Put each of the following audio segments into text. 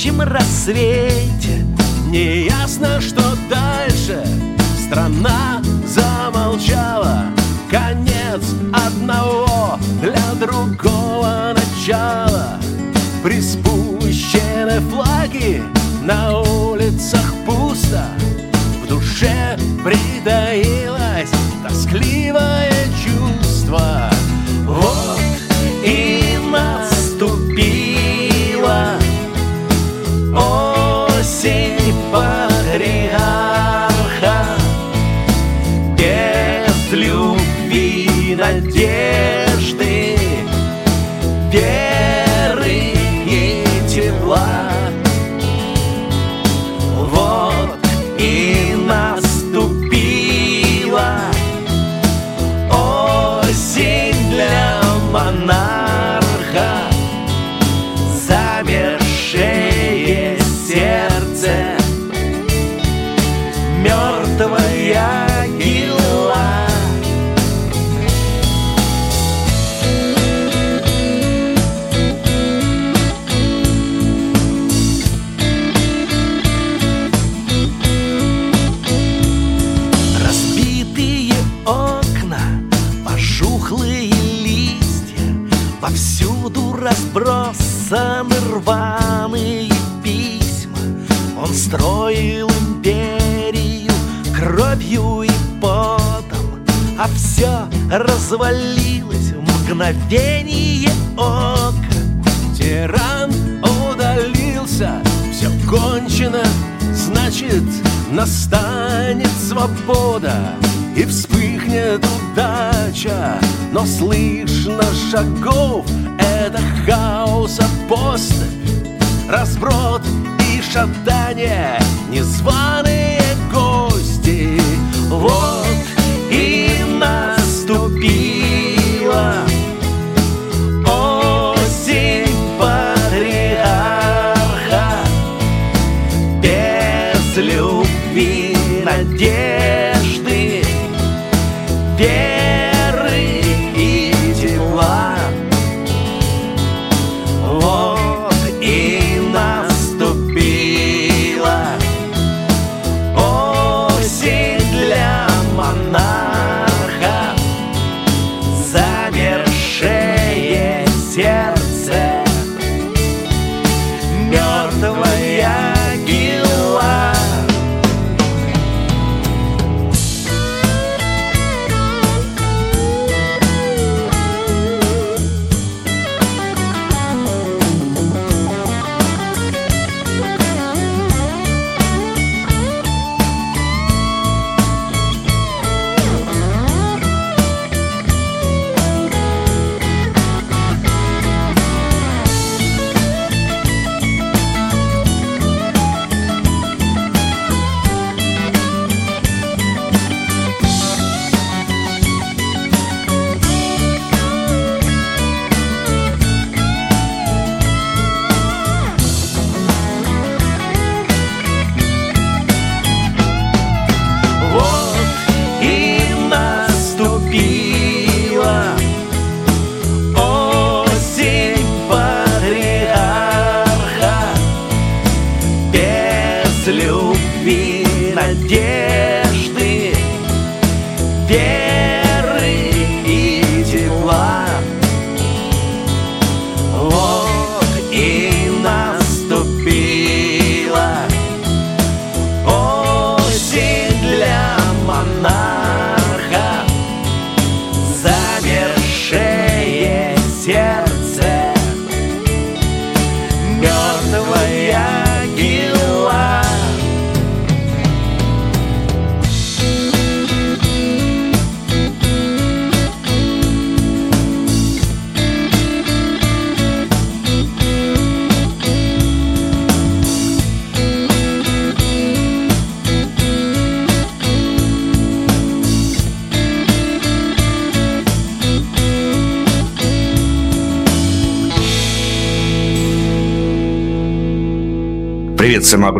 уходящем рассвете. Неясно, что сброд и шатание.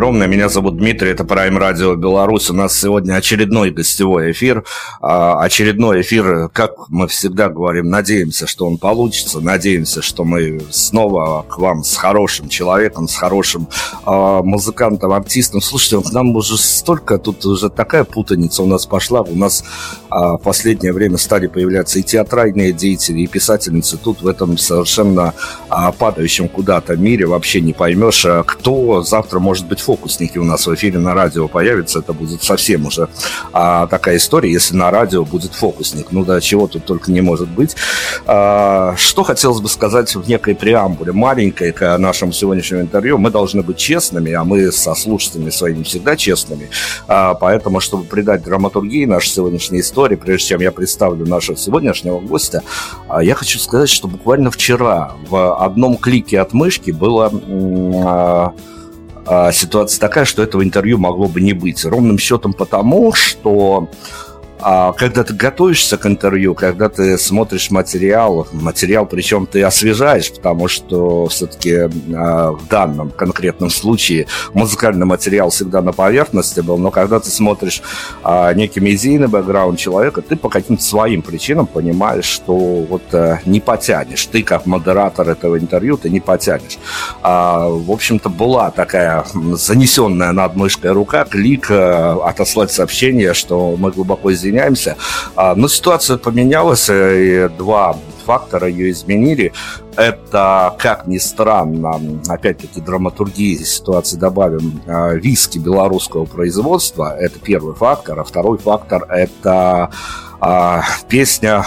Огромное. Меня зовут Дмитрий, это Prime Radio Беларусь. У нас сегодня очередной гостевой эфир. А, очередной эфир, как мы всегда говорим, надеемся, что он получится. Надеемся, что мы снова к вам с хорошим человеком, с хорошим а, музыкантом, артистом. Слушайте, нам уже столько, тут уже такая путаница у нас пошла. У нас а, в последнее время стали появляться и театральные деятели, и писательницы. Тут в этом совершенно падающем куда-то мире вообще не поймешь, кто завтра может быть, фокусники у нас в эфире на радио появятся. Это будет совсем уже а, такая история, если на радио будет фокусник. Ну да, чего тут только не может быть. А, что хотелось бы сказать в некой преамбуле, маленькой к нашему сегодняшнему интервью. Мы должны быть честными, а мы со слушателями своими всегда честными. А, поэтому, чтобы придать драматургии нашей сегодняшней истории, прежде чем я представлю нашего сегодняшнего гостя, а, я хочу сказать, что буквально вчера в одном клике от мышки было... А, а, ситуация такая, что этого интервью могло бы не быть. Ровным счетом потому, что а когда ты готовишься к интервью, когда ты смотришь материал, материал причем ты освежаешь, потому что все-таки а, в данном конкретном случае музыкальный материал всегда на поверхности был, но когда ты смотришь а, некий медийный бэкграунд человека, ты по каким-то своим причинам понимаешь, что вот а, не потянешь. Ты как модератор этого интервью, ты не потянешь. А, в общем-то, была такая занесенная над мышкой рука, клик, а, отослать сообщение, что мы глубоко извиняемся, извиняемся. А, но ситуация поменялась, э, и два фактора ее изменили. Это, как ни странно, опять-таки драматургии ситуации добавим, а, виски белорусского производства. Это первый фактор. А второй фактор – это а, песня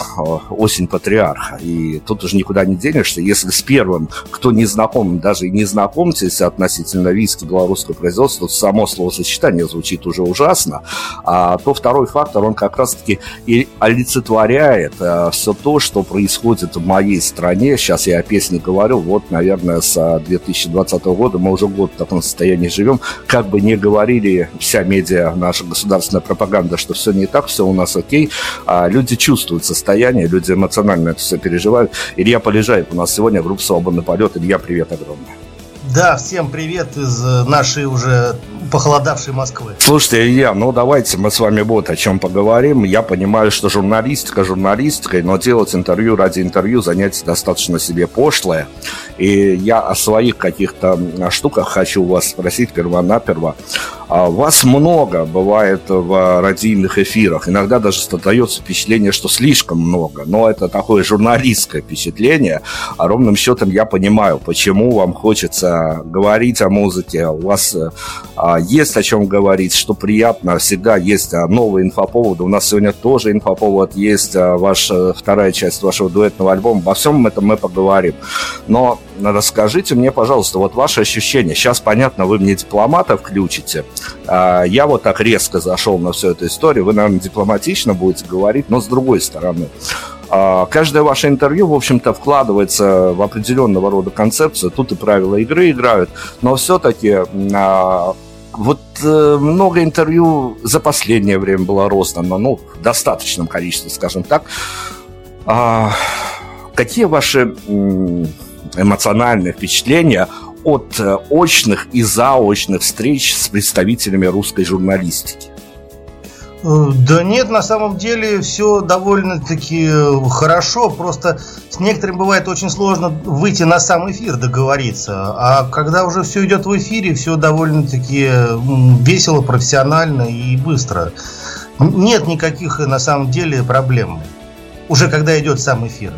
«Осень патриарха». И тут уже никуда не денешься. Если с первым, кто не знаком, даже не знакомьтесь относительно виски белорусского производства, то само словосочетание звучит уже ужасно, а, то второй фактор, он как раз-таки и олицетворяет а, все то, что происходит в моей стране. Сейчас я о песне говорю, вот, наверное, с 2020 года мы уже год в таком состоянии живем. Как бы не говорили вся медиа, наша государственная пропаганда, что все не так, все у нас окей, а люди чувствуют состояние, люди эмоционально это все переживают. Илья Полежаев у нас сегодня, группа «Свободный полет». Илья, привет огромное. Да, всем привет из э, нашей уже похолодавшей Москвы. Слушайте, Илья, ну давайте мы с вами вот о чем поговорим. Я понимаю, что журналистика журналистикой, но делать интервью ради интервью занятие достаточно себе пошлое. И я о своих каких-то штуках хочу у вас спросить перво-наперво. А вас много бывает в радийных эфирах. Иногда даже создается впечатление, что слишком много. Но это такое журналистское впечатление. А ровным счетом я понимаю, почему вам хочется говорить о музыке. У вас а, есть о чем говорить, что приятно. Всегда есть а, новые инфоповоды. У нас сегодня тоже инфоповод есть. А, ваша вторая часть вашего дуэтного альбома. Обо всем этом мы поговорим. Но расскажите мне, пожалуйста, вот ваши ощущения. Сейчас, понятно, вы мне дипломата включите. Я вот так резко зашел на всю эту историю. Вы, наверное, дипломатично будете говорить, но с другой стороны. Каждое ваше интервью, в общем-то, вкладывается в определенного рода концепцию. Тут и правила игры играют, но все-таки вот э, много интервью за последнее время было роздано, ну, в достаточном количестве, скажем так. А, какие ваши эмоциональные впечатления от э, очных и заочных встреч с представителями русской журналистики? Э, да нет, на самом деле все довольно-таки э, хорошо. Просто с некоторым бывает очень сложно выйти на сам эфир, договориться. А когда уже все идет в эфире, все довольно-таки весело, профессионально и быстро. Нет никаких на самом деле проблем. Уже когда идет сам эфир.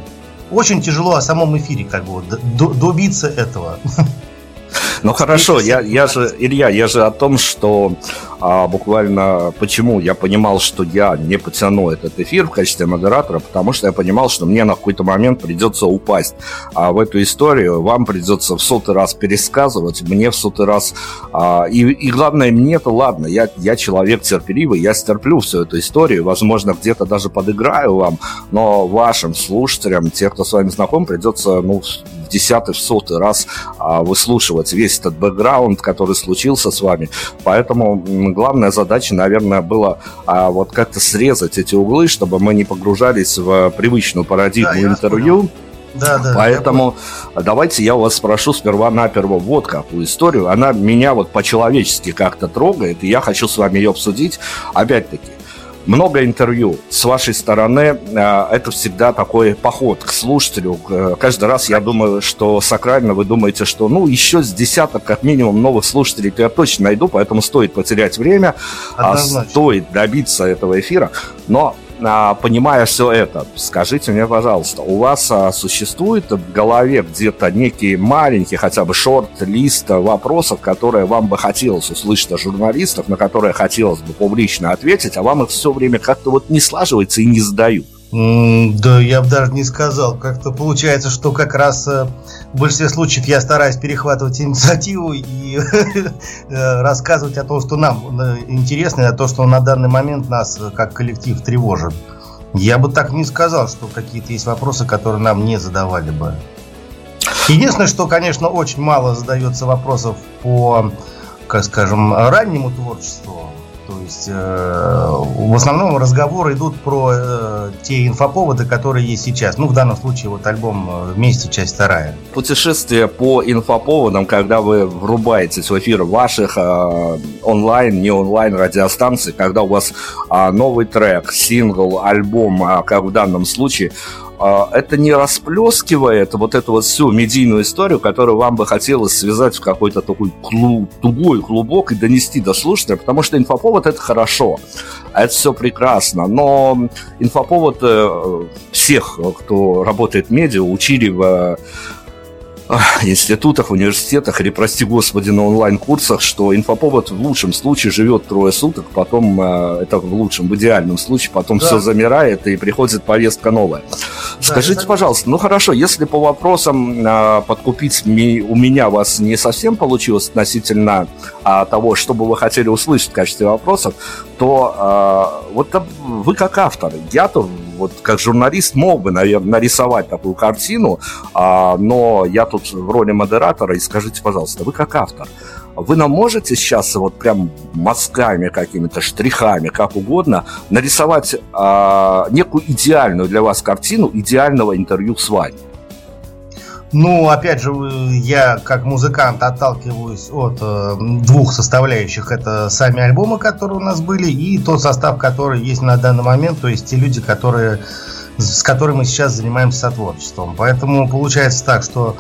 Очень тяжело о самом эфире как бы добиться этого. Ну хорошо, я, я же, Илья, я же о том, что а, буквально почему я понимал, что я не потяну этот эфир в качестве модератора, потому что я понимал, что мне на какой-то момент придется упасть. А, в эту историю, вам придется в сотый раз пересказывать, мне в сотый раз... А, и, и главное, мне-то ладно, я, я человек терпеливый, я стерплю всю эту историю, возможно, где-то даже подыграю вам, но вашим слушателям, тех, кто с вами знаком, придется, ну, в десятый, в сотый раз а, выслушивать весь этот бэкграунд, который случился с вами. Поэтому главная задача, наверное, была а, вот как-то срезать эти углы, чтобы мы не погружались в привычную парадигму да, интервью. Да, да. Поэтому давайте я вас спрошу сперва-наперво вот какую историю. Она меня вот по-человечески как-то трогает, и я хочу с вами ее обсудить. Опять-таки, много интервью с вашей стороны. Э, это всегда такой поход к слушателю. Э, каждый раз я думаю, что сакрально вы думаете, что ну еще с десяток как минимум новых слушателей я точно найду, поэтому стоит потерять время, а стоит добиться этого эфира. Но а, понимая все это, скажите мне, пожалуйста, у вас а, существует в голове где-то некий маленький хотя бы шорт-лист вопросов, которые вам бы хотелось услышать от журналистов, на которые хотелось бы публично ответить, а вам их все время как-то вот не слаживается и не задают? Да, я бы даже не сказал. Как-то получается, что как раз э, в большинстве случаев я стараюсь перехватывать инициативу и э, рассказывать о том, что нам э, интересно, и о том, что на данный момент нас как коллектив тревожит. Я бы так не сказал, что какие-то есть вопросы, которые нам не задавали бы. Единственное, что, конечно, очень мало задается вопросов по, как скажем, раннему творчеству. То есть э, в основном разговоры идут про э, те инфоповоды, которые есть сейчас. Ну, в данном случае вот альбом э, «Вместе. Часть вторая». Путешествие по инфоповодам, когда вы врубаетесь в эфир ваших э, онлайн, не онлайн радиостанций, когда у вас э, новый трек, сингл, альбом, э, как в данном случае – это не расплескивает вот эту вот всю медийную историю, которую вам бы хотелось связать в какой-то такой клуб, тугой клубок и донести до слушателя, потому что инфоповод это хорошо, это все прекрасно, но инфоповод э, всех, кто работает в медиа, учили в институтах, университетах или, прости господи, на онлайн-курсах, что инфоповод в лучшем случае живет трое суток, потом, э, это в лучшем, в идеальном случае, потом да. все замирает и приходит повестка новая. Да, Скажите, это... пожалуйста, ну хорошо, если по вопросам э, подкупить ми, у меня вас не совсем получилось относительно а, того, что бы вы хотели услышать в качестве вопросов, то э, вот вы как автор, я-то вот как журналист мог бы, наверное, нарисовать такую картину, а, но я тут в роли модератора, и скажите, пожалуйста, вы как автор, вы нам можете сейчас вот прям мазками какими-то, штрихами, как угодно, нарисовать а, некую идеальную для вас картину идеального интервью с вами? Ну, опять же, я как музыкант отталкиваюсь от э, двух составляющих. Это сами альбомы, которые у нас были, и тот состав, который есть на данный момент, то есть те люди, которые, с которыми мы сейчас занимаемся сотворчеством. Поэтому получается так, что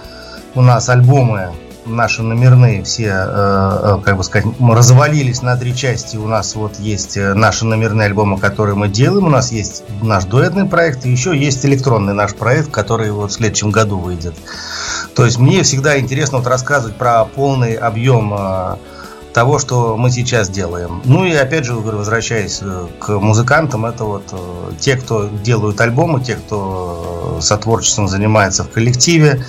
у нас альбомы наши номерные все, э, э, как бы сказать, развалились на три части. У нас вот есть э, наши номерные альбомы, которые мы делаем, у нас есть наш дуэтный проект, и еще есть электронный наш проект, который вот в следующем году выйдет. То есть мне всегда интересно вот рассказывать про полный объем того, что мы сейчас делаем. Ну и опять же, возвращаясь к музыкантам, это вот те, кто делают альбомы, те, кто сотворчеством занимается в коллективе,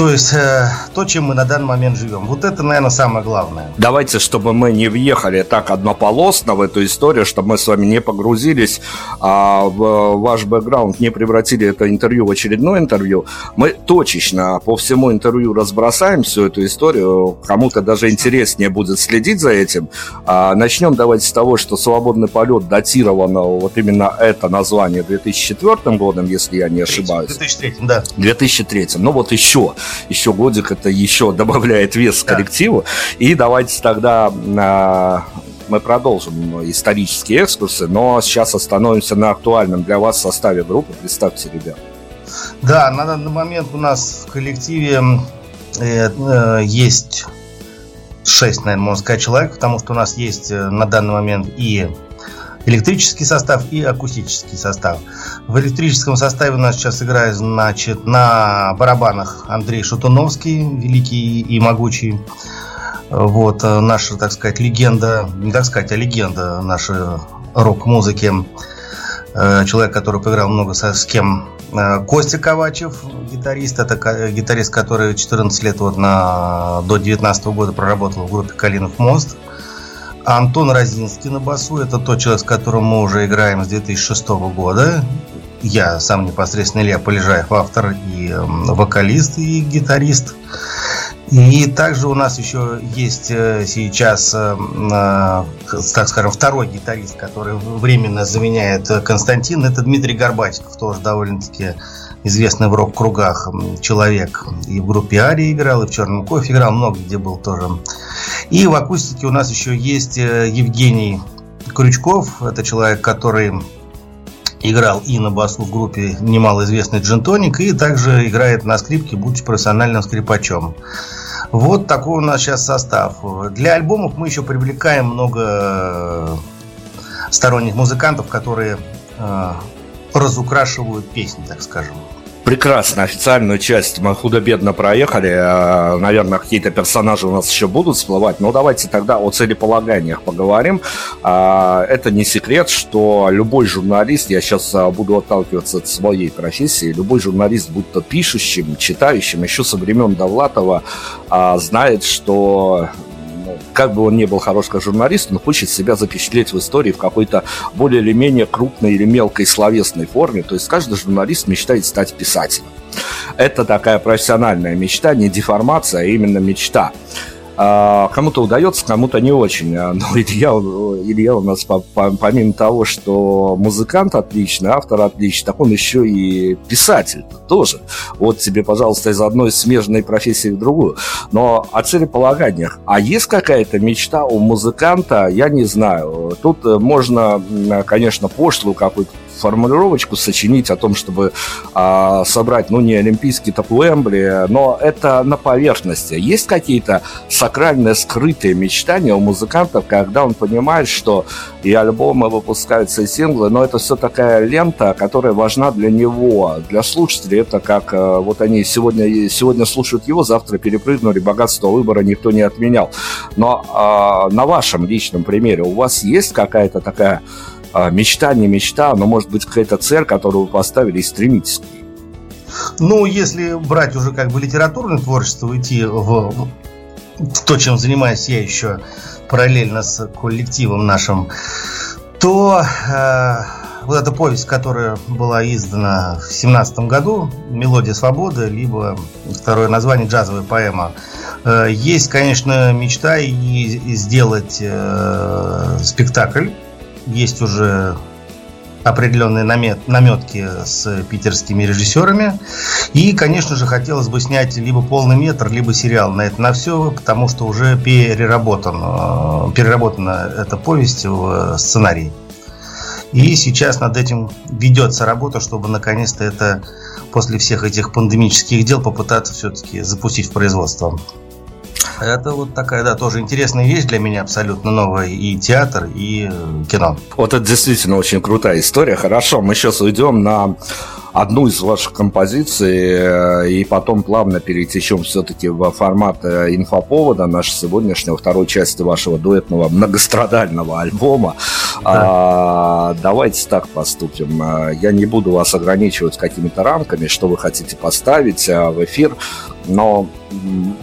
то есть э, то, чем мы на данный момент живем. Вот это, наверное, самое главное. Давайте, чтобы мы не въехали так однополосно в эту историю, чтобы мы с вами не погрузились а в ваш бэкграунд, не превратили это интервью в очередное интервью. Мы точечно по всему интервью разбросаем всю эту историю. Кому-то даже интереснее будет следить за этим. А начнем давайте с того, что «Свободный полет» датировано вот именно это название 2004 годом, если я не ошибаюсь. 2003, да. 2003. Ну вот еще еще годик это еще добавляет вес да. коллективу. И давайте тогда а, мы продолжим исторические экскурсы, но сейчас остановимся на актуальном для вас составе группы. Представьте, ребят. Да, на данный момент у нас в коллективе э, э, есть 6, наверное, можно сказать, человек, потому что у нас есть э, на данный момент и электрический состав и акустический состав. В электрическом составе у нас сейчас играет, значит, на барабанах Андрей Шатуновский, великий и могучий. Вот, э, наша, так сказать, легенда, не так сказать, а легенда нашей рок-музыки. Э, человек, который поиграл много со, с кем. Э, Костя Ковачев, гитарист, это гитарист, который 14 лет вот на, до 19 года проработал в группе «Калинов мост». Антон Розинский на басу. Это тот человек, с которым мы уже играем с 2006 года. Я сам непосредственно Илья Полежаев, автор и вокалист, и гитарист. И также у нас еще есть сейчас, так скажем, второй гитарист, который временно заменяет Константин. Это Дмитрий Горбатиков, тоже довольно-таки известный в рок-кругах человек. И в группе Ари играл, и в Черном кофе играл, много где был тоже. И в акустике у нас еще есть Евгений Крючков. Это человек, который играл и на басу в группе немалоизвестный Джентоник, и также играет на скрипке, будучи профессиональным скрипачом. Вот такой у нас сейчас состав. Для альбомов мы еще привлекаем много сторонних музыкантов, которые э, разукрашивают песни, так скажем прекрасно. Официальную часть мы худо-бедно проехали. А, Наверное, какие-то персонажи у нас еще будут всплывать. Но давайте тогда о целеполаганиях поговорим. А, это не секрет, что любой журналист, я сейчас а, буду отталкиваться от своей профессии, любой журналист, будь то пишущим, читающим, еще со времен Довлатова, знает, что как бы он ни был хорош как журналист, он хочет себя запечатлеть в истории в какой-то более или менее крупной или мелкой словесной форме. То есть каждый журналист мечтает стать писателем. Это такая профессиональная мечта, не деформация, а именно мечта. А, кому-то удается, кому-то не очень. А, но Илья, Илья у нас, помимо того, что музыкант отличный, автор отличный, так он еще и писатель тоже. Вот тебе, пожалуйста, из одной смежной профессии в другую. Но о целеполаганиях. А есть какая-то мечта у музыканта, я не знаю. Тут можно, конечно, пошлую какую-то формулировочку сочинить о том, чтобы а, собрать, ну, не олимпийский топ Уэмбли, но это на поверхности. Есть какие-то сакральные, скрытые мечтания у музыкантов, когда он понимает, что и альбомы выпускаются, и синглы, но это все такая лента, которая важна для него, для слушателей. Это как э, вот они сегодня, сегодня слушают его, завтра перепрыгнули, богатство выбора никто не отменял. Но э, на вашем личном примере у вас есть какая-то такая а, мечта, не мечта, но может быть какая-то цель, которую вы поставили и стремитесь к ней? Ну, если брать уже как бы литературное творчество, идти в, в то, чем занимаюсь я еще параллельно с коллективом нашим, то э, вот эта повесть, которая была издана в семнадцатом году, «Мелодия свободы», либо второе название «Джазовая поэма», э, есть, конечно, мечта и, и сделать э, спектакль есть уже определенные намет, наметки с питерскими режиссерами. И, конечно же, хотелось бы снять либо полный метр, либо сериал на это на все, потому что уже переработан, э, переработана эта повесть в сценарий. И сейчас над этим ведется работа, чтобы наконец-то это после всех этих пандемических дел попытаться все-таки запустить в производство. Это вот такая, да, тоже интересная вещь для меня абсолютно новая. И театр, и э, кино. Вот это действительно очень крутая история. Хорошо, мы сейчас уйдем на одну из ваших композиций э, и потом плавно перетечем все-таки в формат э, инфоповода нашей сегодняшнего второй части вашего дуэтного многострадального альбома. Да. А, давайте так поступим. Я не буду вас ограничивать какими-то рамками, что вы хотите поставить в эфир, но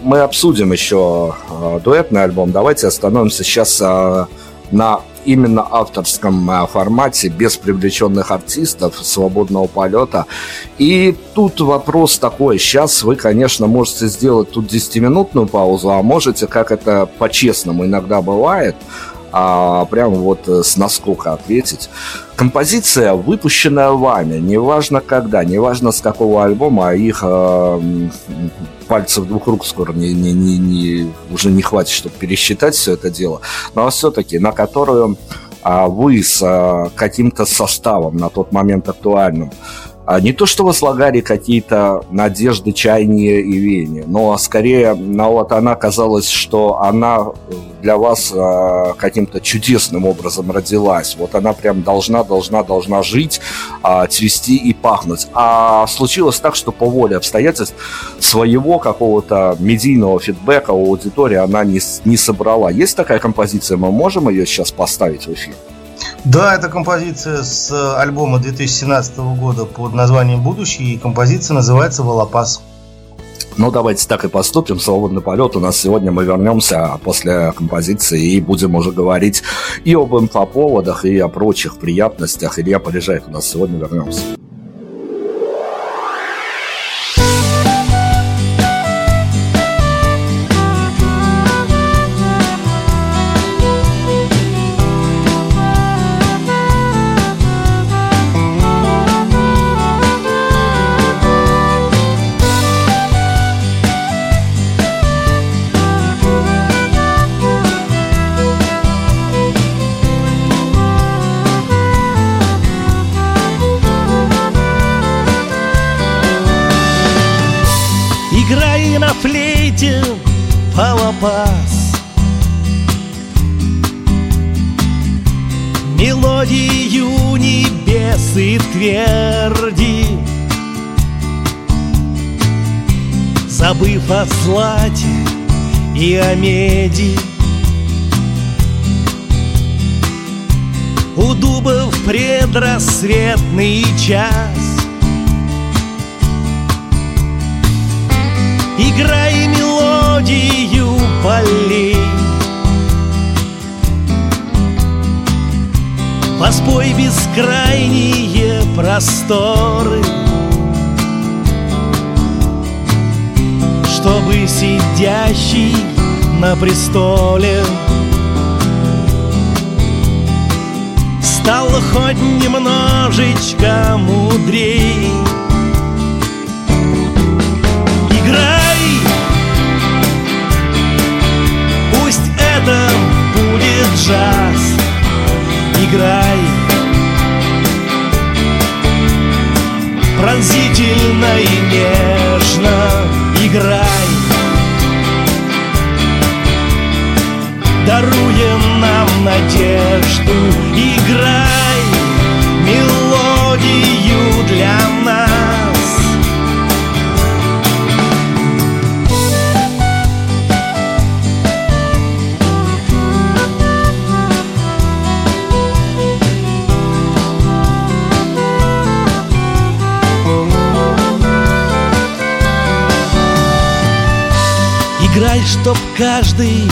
мы обсудим еще э, дуэтный альбом. Давайте остановимся сейчас э, на именно авторском э, формате, без привлеченных артистов, свободного полета. И тут вопрос такой. Сейчас вы, конечно, можете сделать тут 10-минутную паузу, а можете, как это по-честному иногда бывает, а прямо вот с наскока ответить. Композиция, выпущенная вами, неважно когда, неважно с какого альбома, а их э, пальцев двух рук скоро не, не, не, не, уже не хватит, чтобы пересчитать все это дело, но все-таки на которую а, вы с а, каким-то составом на тот момент актуальным а не то, что возлагали какие-то надежды, чаяния и веяния, но скорее ну, вот она казалась, что она для вас э, каким-то чудесным образом родилась. Вот она прям должна, должна, должна жить, э, цвести и пахнуть. А случилось так, что по воле обстоятельств своего какого-то медийного фидбэка у аудитории она не, не собрала. Есть такая композиция, мы можем ее сейчас поставить в эфир? Да, это композиция с альбома 2017 года под названием «Будущее», и композиция называется «Волопас». Ну, давайте так и поступим. Свободный полет. У нас сегодня мы вернемся после композиции и будем уже говорить и об инфоповодах, и о прочих приятностях. Илья Полежаев у нас сегодня вернемся. Забыв о злате и о меди. У дуба в предрассветный час. Играй мелодию полей Воспой бескрайние просторы Чтобы сидящий на престоле Стал хоть немножечко мудрей. Играй Пусть это будет джаз. Играй Пронзительно и нежно Играй. Даруя нам надежду Играй. Мелодию для нас чтоб каждый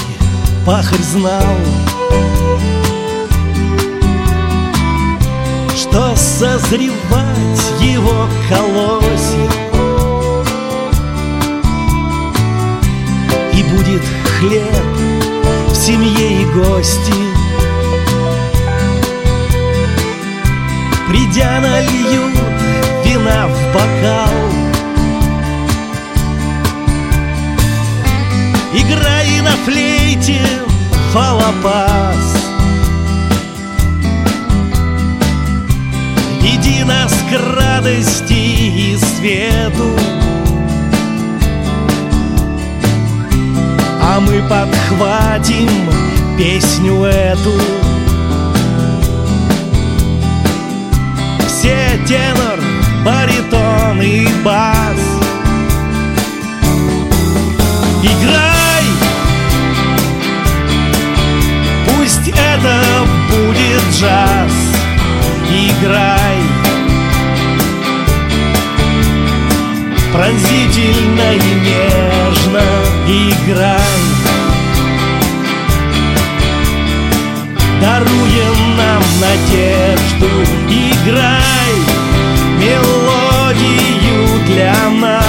пахарь знал Что созревать его колосья И будет хлеб в семье и гости. Придя нальют вина в бокал Играй на флейте фалопас. Веди нас к радости и свету. А мы подхватим песню эту. Все тенор, баритон и бас. Играй! Джаз Играй. Пронзительно и нежно Играй. Даруя нам надежду Играй. Мелодию для нас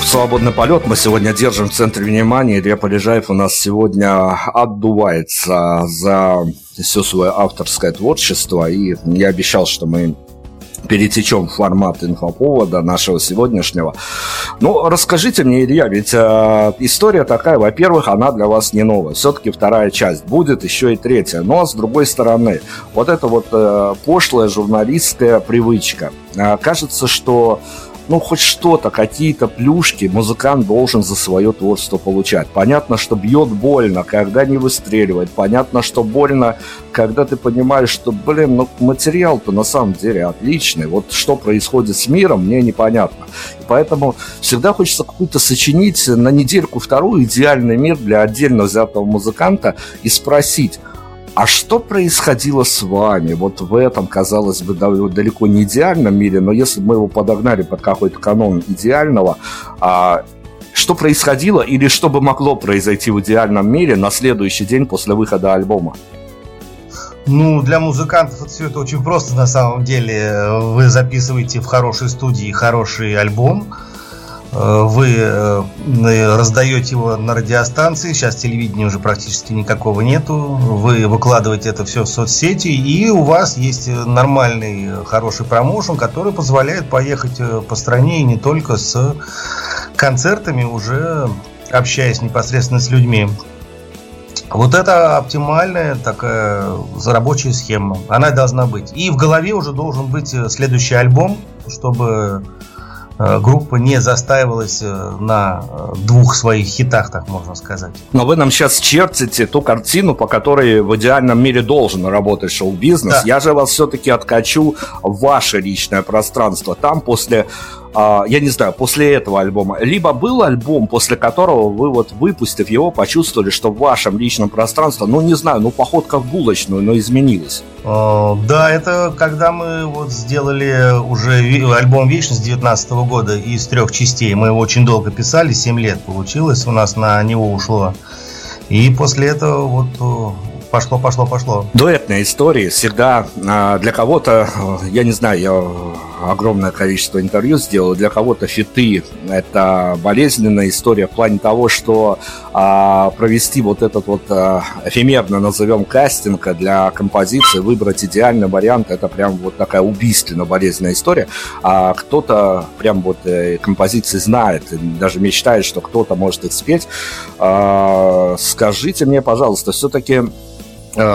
Группа «Свободный полет» мы сегодня держим в центре внимания. Илья Полежаев у нас сегодня отдувается за все свое авторское творчество. И я обещал, что мы перетечем в формат инфоповода нашего сегодняшнего. Ну, расскажите мне, Илья, ведь э, история такая, во-первых, она для вас не новая. Все-таки вторая часть будет, еще и третья. Но с другой стороны, вот эта вот э, пошлая журналистская привычка. Э, кажется, что ну, хоть что-то, какие-то плюшки музыкант должен за свое творчество получать. Понятно, что бьет больно, когда не выстреливает. Понятно, что больно, когда ты понимаешь, что, блин, ну, материал-то на самом деле отличный. Вот что происходит с миром, мне непонятно. И поэтому всегда хочется какую-то сочинить на недельку-вторую идеальный мир для отдельно взятого музыканта и спросить, а что происходило с вами вот в этом, казалось бы, далеко не идеальном мире, но если бы мы его подогнали под какой-то канон идеального, а, что происходило или что бы могло произойти в идеальном мире на следующий день после выхода альбома? Ну, для музыкантов это все это очень просто на самом деле. Вы записываете в хорошей студии хороший альбом, вы раздаете его на радиостанции, сейчас телевидения уже практически никакого нету, вы выкладываете это все в соцсети, и у вас есть нормальный, хороший промоушен, который позволяет поехать по стране и не только с концертами, уже общаясь непосредственно с людьми. Вот это оптимальная такая рабочая схема. Она должна быть. И в голове уже должен быть э, следующий альбом, чтобы Э, группа не застаивалась э, на э, двух своих хитах, так можно сказать. Но вы нам сейчас чертите ту картину, по которой в идеальном мире должен работать шоу-бизнес. Да. Я же вас все-таки откачу в ваше личное пространство. Там после я не знаю, после этого альбома, либо был альбом, после которого вы вот выпустив его, почувствовали, что в вашем личном пространстве, ну не знаю, ну походка в булочную, но изменилась. А, да, это когда мы вот сделали уже альбом «Вечность» 19 года из трех частей. Мы его очень долго писали, 7 лет получилось, у нас на него ушло. И после этого вот пошло, пошло, пошло. Дуэтные истории всегда а, для кого-то, я не знаю, я огромное количество интервью сделал. Для кого-то фиты – это болезненная история в плане того, что а, провести вот этот вот а, эфемерно назовем кастинг для композиции, выбрать идеальный вариант – это прям вот такая убийственно болезненная история. А кто-то прям вот э, композиции знает, даже мечтает, что кто-то может их спеть. Скажите мне, пожалуйста, все-таки Э,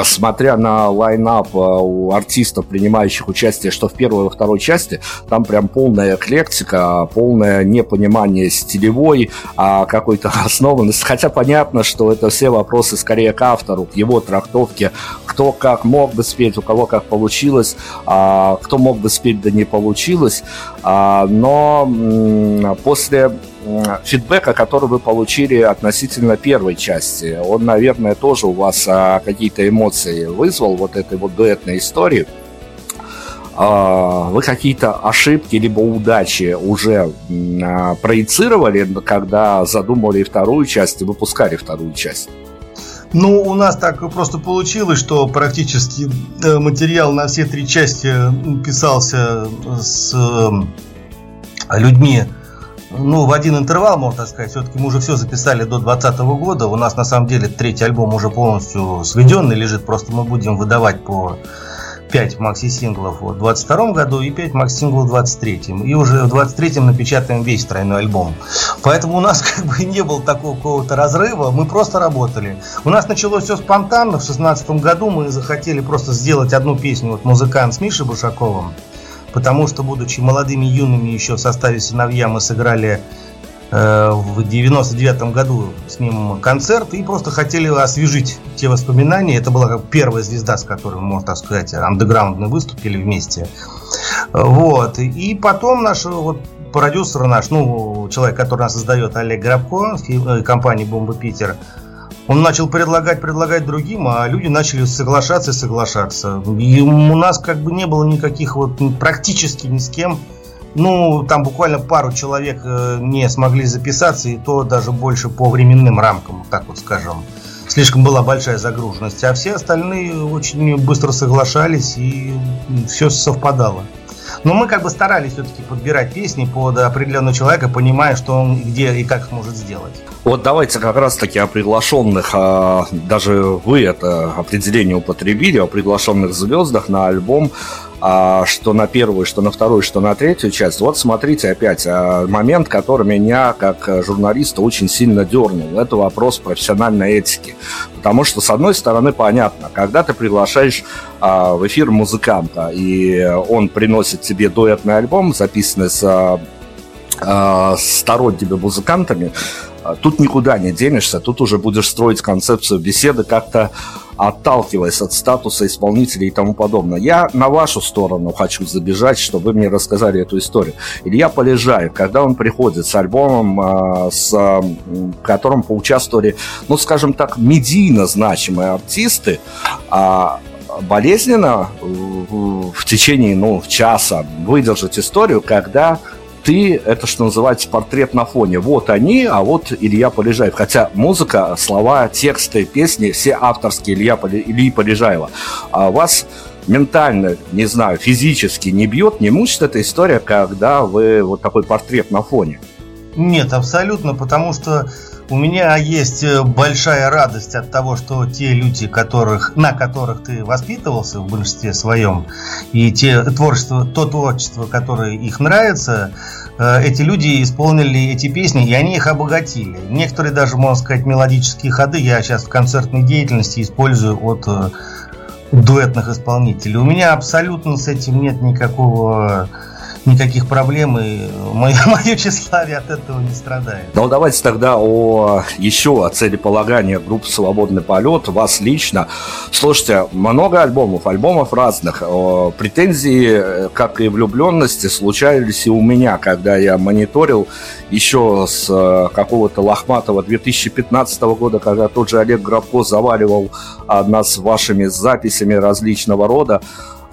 смотря на лайнап э, у артистов, принимающих участие, что в первой во второй части, там прям полная эклектика, полное непонимание стилевой, а какой-то основанности. Хотя понятно, что это все вопросы скорее к автору, к его трактовке, кто как мог бы спеть, у кого как получилось, а кто мог бы спеть, да не получилось. А, но после фидбэка, который вы получили относительно первой части. Он, наверное, тоже у вас а, какие-то эмоции вызвал, вот этой вот дуэтной истории. А, вы какие-то ошибки либо удачи уже а, проецировали, когда задумывали вторую часть и выпускали вторую часть? Ну, у нас так просто получилось, что практически э, материал на все три части писался с людьми, ну, в один интервал, можно сказать. Все-таки мы уже все записали до 2020 года. У нас, на самом деле, третий альбом уже полностью сведенный лежит. Просто мы будем выдавать по 5 макси-синглов в 22 году и 5 макси-синглов в 23 И уже в 23 напечатаем весь тройной альбом. Поэтому у нас как бы не было такого какого-то разрыва, мы просто работали. У нас началось все спонтанно. В 16 году мы захотели просто сделать одну песню, вот музыкант с Мишей Бушаковым потому что, будучи молодыми юными еще в составе «Сыновья», мы сыграли э, в 99 году с ним концерт и просто хотели освежить те воспоминания. Это была первая звезда, с которой, можно так сказать, андеграундно выступили вместе. Вот. И потом наш вот продюсер наш, ну, человек, который нас создает, Олег Грабко, э, компании «Бомба Питер», он начал предлагать, предлагать другим, а люди начали соглашаться и соглашаться. И у нас как бы не было никаких вот практически ни с кем. Ну, там буквально пару человек э, не смогли записаться, и то даже больше по временным рамкам, так вот скажем. Слишком была большая загруженность. А все остальные очень быстро соглашались, и все совпадало. Но мы как бы старались все-таки подбирать песни под определенного человека, понимая, что он где и как сможет сделать. Вот давайте как раз таки о приглашенных, а, даже вы это определение употребили, о приглашенных звездах на альбом что на первую, что на вторую, что на третью часть. Вот смотрите опять, а, момент, который меня как журналиста очень сильно дернул. Это вопрос профессиональной этики. Потому что, с одной стороны, понятно, когда ты приглашаешь а, в эфир музыканта, и он приносит тебе дуэтный альбом, записанный с а, сторонними музыкантами, тут никуда не денешься, тут уже будешь строить концепцию беседы как-то отталкиваясь от статуса исполнителей и тому подобное. Я на вашу сторону хочу забежать, чтобы вы мне рассказали эту историю. Илья Полежаев, когда он приходит с альбомом, а, с которым поучаствовали, ну, скажем так, медийно значимые артисты, а, болезненно в течение ну, часа выдержать историю, когда ты, это что называется, портрет на фоне. Вот они, а вот Илья Полежаев. Хотя музыка, слова, тексты, песни, все авторские Илья Ильи Полежаева. А вас ментально, не знаю, физически не бьет, не мучит эта история, когда вы вот такой портрет на фоне? Нет, абсолютно, потому что у меня есть э, большая радость от того, что те люди, которых, на которых ты воспитывался в большинстве своем, и те творчество, то творчество, которое их нравится, э, эти люди исполнили эти песни, и они их обогатили. Некоторые даже, можно сказать, мелодические ходы я сейчас в концертной деятельности использую от э, дуэтных исполнителей. У меня абсолютно с этим нет никакого никаких проблем, и мое, мое тщеславие от этого не страдает. Ну, давайте тогда о еще о целеполагании группы «Свободный полет», вас лично. Слушайте, много альбомов, альбомов разных. Претензии, как и влюбленности, случались и у меня, когда я мониторил еще с э, какого-то лохматого 2015 года, когда тот же Олег Грабко заваливал нас вашими записями различного рода.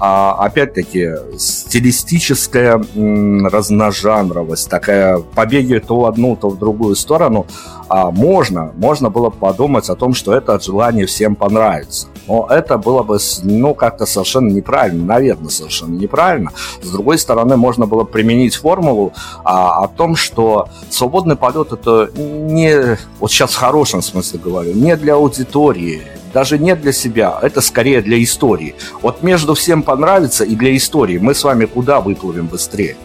А опять-таки стилистическая разножанровость, такая побеги то в одну, то в другую сторону, а можно, можно было подумать о том, что это от желания всем понравится. Но это было бы, ну, как-то совершенно неправильно, наверное, совершенно неправильно. С другой стороны, можно было применить формулу а, о том, что свободный полет это не, вот сейчас в хорошем смысле говорю, не для аудитории, даже не для себя, это скорее для истории. Вот между всем понравится и для истории мы с вами куда выплывем быстрее?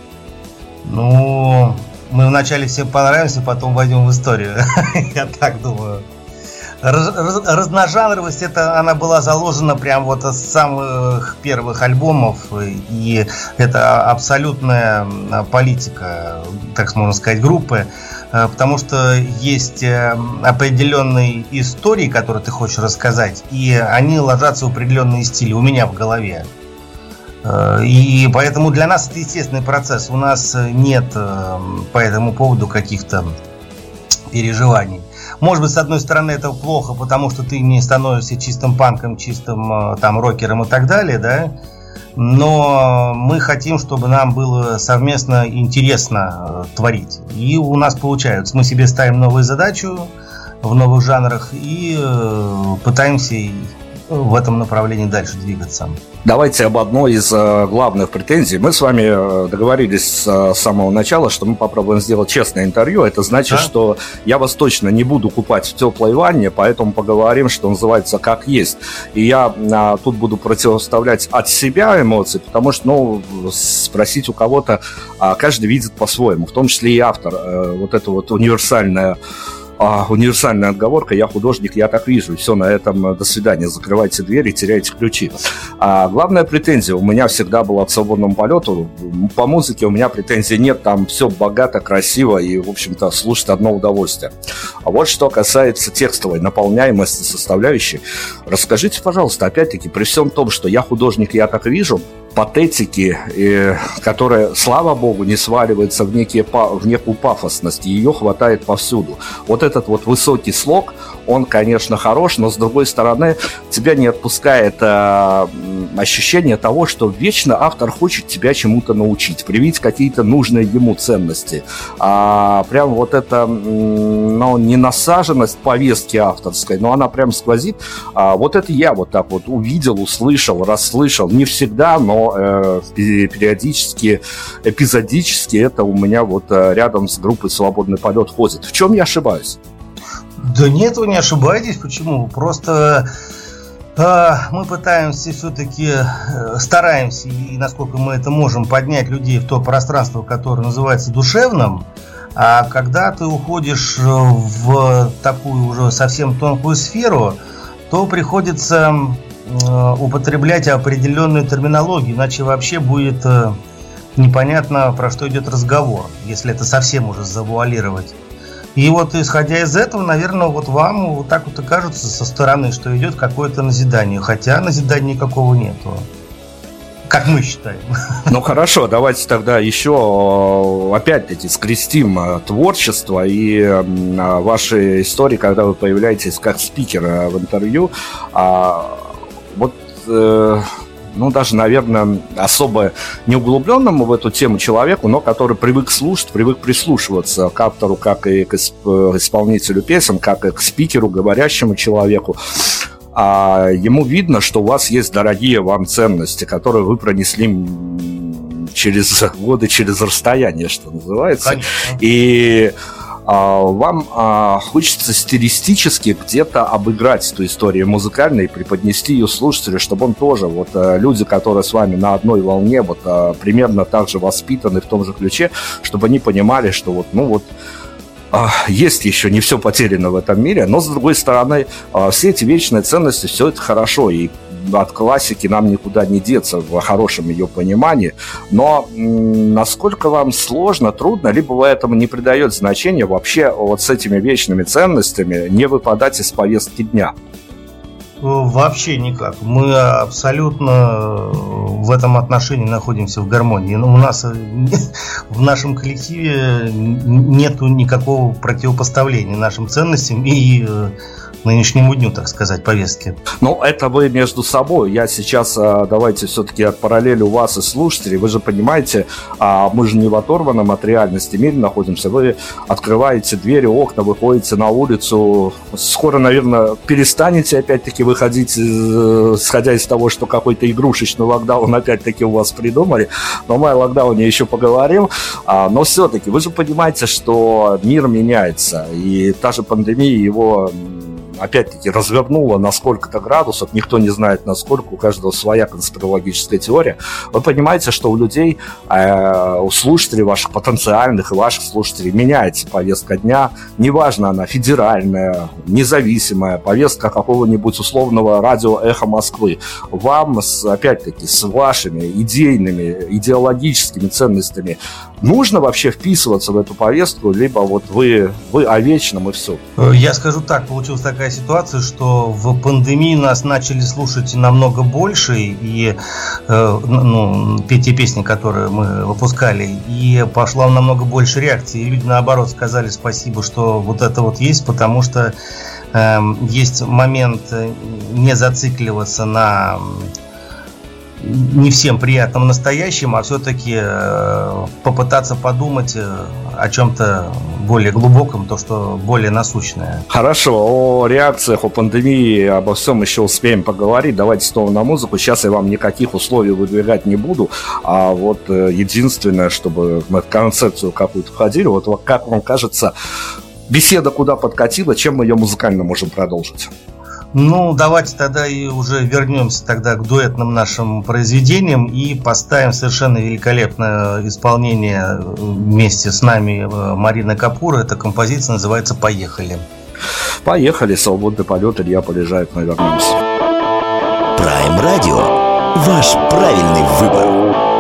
Ну, мы вначале всем понравимся, потом войдем в историю. Я так думаю. Раз, раз, разножанровость это она была заложена прям вот с самых первых альбомов и это абсолютная политика так можно сказать группы Э, потому что есть э, определенные истории, которые ты хочешь рассказать, и они ложатся в определенные стили у меня в голове. Э, и поэтому для нас это естественный процесс. У нас нет по этому поводу каких-то переживаний. Может быть, с одной стороны, это плохо, потому что ты не становишься чистым панком, чистым там рокером и так далее, да но мы хотим, чтобы нам было совместно интересно э, творить. И у нас получается. Мы себе ставим новую задачу в новых жанрах и э, пытаемся в этом направлении дальше двигаться. Давайте об одной из э, главных претензий. Мы с вами э, договорились с самого начала, что мы попробуем сделать честное интервью. Это значит, да? что я вас точно не буду купать в теплой ванне, поэтому поговорим, что называется, как есть. И я а, тут буду противоставлять от себя эмоции, потому что, ну, спросить у кого-то, а, каждый видит по-своему, в том числе и автор. Вот это вот универсальное а, универсальная отговорка, я художник, я так вижу, все, на этом э, до свидания, закрывайте двери, теряйте ключи. А главная претензия у меня всегда была к свободному полету, по музыке у меня претензий нет, там все богато, красиво и, в общем-то, слушать одно удовольствие. А вот что касается текстовой наполняемости составляющей, расскажите, пожалуйста, опять-таки, при всем том, что я художник, я так вижу, патетики, которая, слава богу, не сваливается в, некие, в некую пафосность. Ее хватает повсюду. Вот этот вот высокий слог, он, конечно, хорош, но, с другой стороны, тебя не отпускает э, ощущение того, что вечно автор хочет тебя чему-то научить, привить какие-то нужные ему ценности. А прям вот эта, ну, не насаженность повестки авторской, но она прям сквозит. А вот это я вот так вот увидел, услышал, расслышал. Не всегда, но э, периодически, эпизодически это у меня вот э, рядом с группой «Свободный полет» ходит. В чем я ошибаюсь? Да нет, вы не ошибаетесь. Почему? Просто э, мы пытаемся все-таки, стараемся, и насколько мы это можем, поднять людей в то пространство, которое называется душевным. А когда ты уходишь в такую уже совсем тонкую сферу, то приходится употреблять определенную терминологию, иначе вообще будет э, непонятно, про что идет разговор, если это совсем уже завуалировать. И вот исходя из этого, наверное, вот вам вот так вот и кажется со стороны, что идет какое-то назидание, хотя назидания никакого нету. Как мы считаем. Ну хорошо, давайте тогда еще опять-таки скрестим э, творчество и ваши истории, когда вы появляетесь как спикер э, в интервью. Вот э, ну, даже, наверное, особо не углубленному в эту тему человеку, но который привык слушать, привык прислушиваться к автору, как и к исполнителю песен, как и к спикеру, говорящему человеку. А ему видно, что у вас есть дорогие вам ценности, которые вы пронесли через годы, через расстояние, что называется. Конечно. И вам а, хочется стилистически где-то обыграть эту историю музыкальной и преподнести ее слушателю, чтобы он тоже, вот а, люди, которые с вами на одной волне, вот примерно так же воспитаны в том же ключе, чтобы они понимали, что вот, ну вот, есть еще не все потеряно в этом мире, но с другой стороны, все эти вечные ценности, все это хорошо, и от классики нам никуда не деться в хорошем ее понимании. Но насколько вам сложно, трудно, либо вы этому не придаете значения вообще вот с этими вечными ценностями не выпадать из повестки дня? Вообще никак. Мы абсолютно в этом отношении находимся в гармонии. Но у нас в нашем коллективе нету никакого противопоставления нашим ценностям и э, нынешнему дню, так сказать, повестки. Ну, это вы между собой. Я сейчас, а, давайте все-таки от параллели у вас и слушателей. Вы же понимаете, а, мы же не в оторванном от реальности мире находимся. Вы открываете двери, окна, выходите на улицу. Скоро, наверное, перестанете опять-таки выходить, э, сходя из того, что какой-то игрушечный локдаун опять-таки у вас придумали. Но мы о локдауне еще поговорим. А, но все-таки вы же понимаете, что мир меняется. И та же пандемия его опять-таки, развернула на сколько-то градусов, никто не знает насколько, у каждого своя конспирологическая теория, вы понимаете, что у людей, э, у слушателей ваших потенциальных и ваших слушателей меняется повестка дня, неважно она федеральная, независимая, повестка какого-нибудь условного радио «Эхо Москвы». Вам, опять-таки, с вашими идейными, идеологическими ценностями нужно вообще вписываться в эту повестку, либо вот вы, вы о вечном и все? Я скажу так, получилась такая ситуация, что в пандемии нас начали слушать намного больше, и э, ну, те песни, которые мы выпускали, и пошла намного больше реакции, и люди наоборот сказали спасибо, что вот это вот есть, потому что э, есть момент не зацикливаться на не всем приятном настоящем, а все-таки э, попытаться подумать э, о чем-то более глубоком, то, что более насущное. Хорошо, о реакциях, о пандемии, обо всем еще успеем поговорить. Давайте снова на музыку. Сейчас я вам никаких условий выдвигать не буду, а вот э, единственное, чтобы мы в концепцию какую-то входили, вот как вам кажется, беседа куда подкатила, чем мы ее музыкально можем продолжить? Ну, давайте тогда и уже вернемся тогда к дуэтным нашим произведениям и поставим совершенно великолепное исполнение вместе с нами э, Марина Капура. Эта композиция называется «Поехали». Поехали, свободный полет, Илья полежает, навернемся. Прайм Радио. Ваш правильный выбор.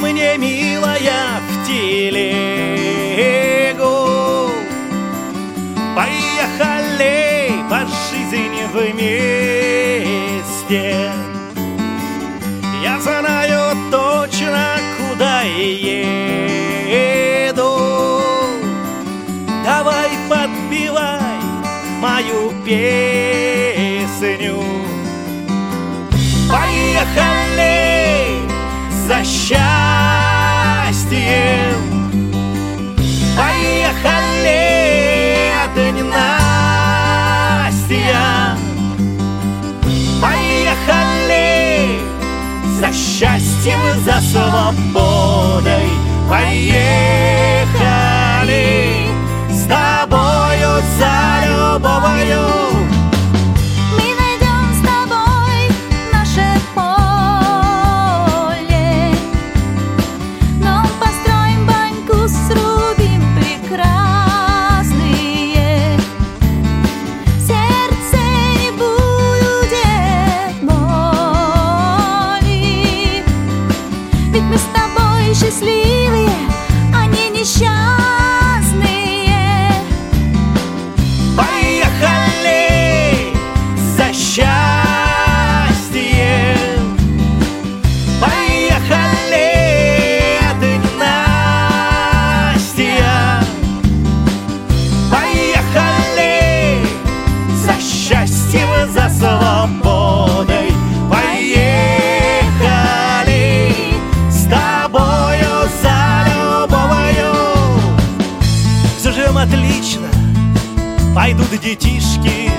Мне, милая, в телегу. Поехали по жизни вместе. Я знаю точно, куда еду. Давай подбивай мою песню. Поехали! За счастьем. Поехали от ненастья. Поехали за счастьем и за свободой. Поехали с тобою за любовью. мысли. Детишки.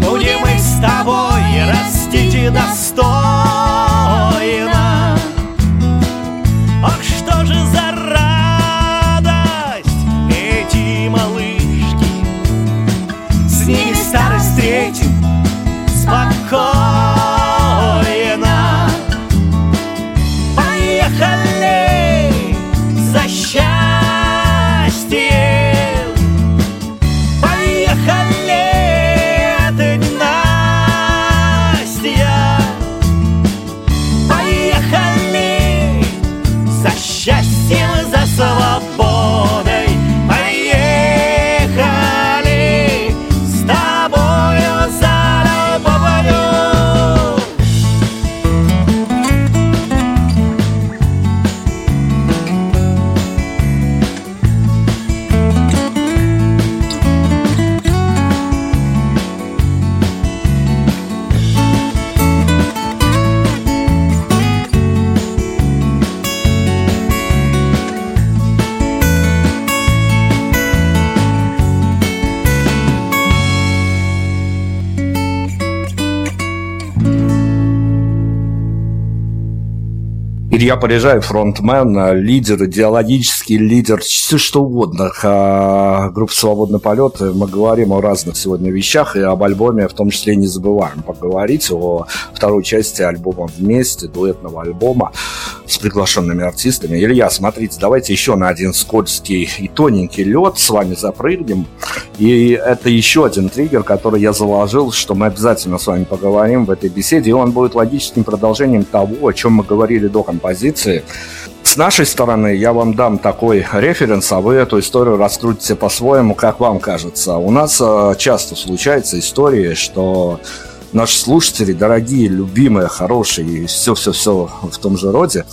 Будем мы с тобой растить достойно Илья Полежай, фронтмен, лидер, идеологический лидер, все что угодно. А, группа «Свободный полет». Мы говорим о разных сегодня вещах и об альбоме в том числе не забываем поговорить о второй части альбома «Вместе», дуэтного альбома с приглашенными артистами. Илья, смотрите, давайте еще на один скользкий и тоненький лед с вами запрыгнем. И это еще один триггер, который я заложил, что мы обязательно с вами поговорим в этой беседе, и он будет логическим продолжением того, о чем мы говорили до композиции. С нашей стороны я вам дам такой референс, а вы эту историю раскрутите по-своему, как вам кажется. У нас э, часто случается история, что наши слушатели, дорогие, любимые, хорошие и все-все-все в том же роде,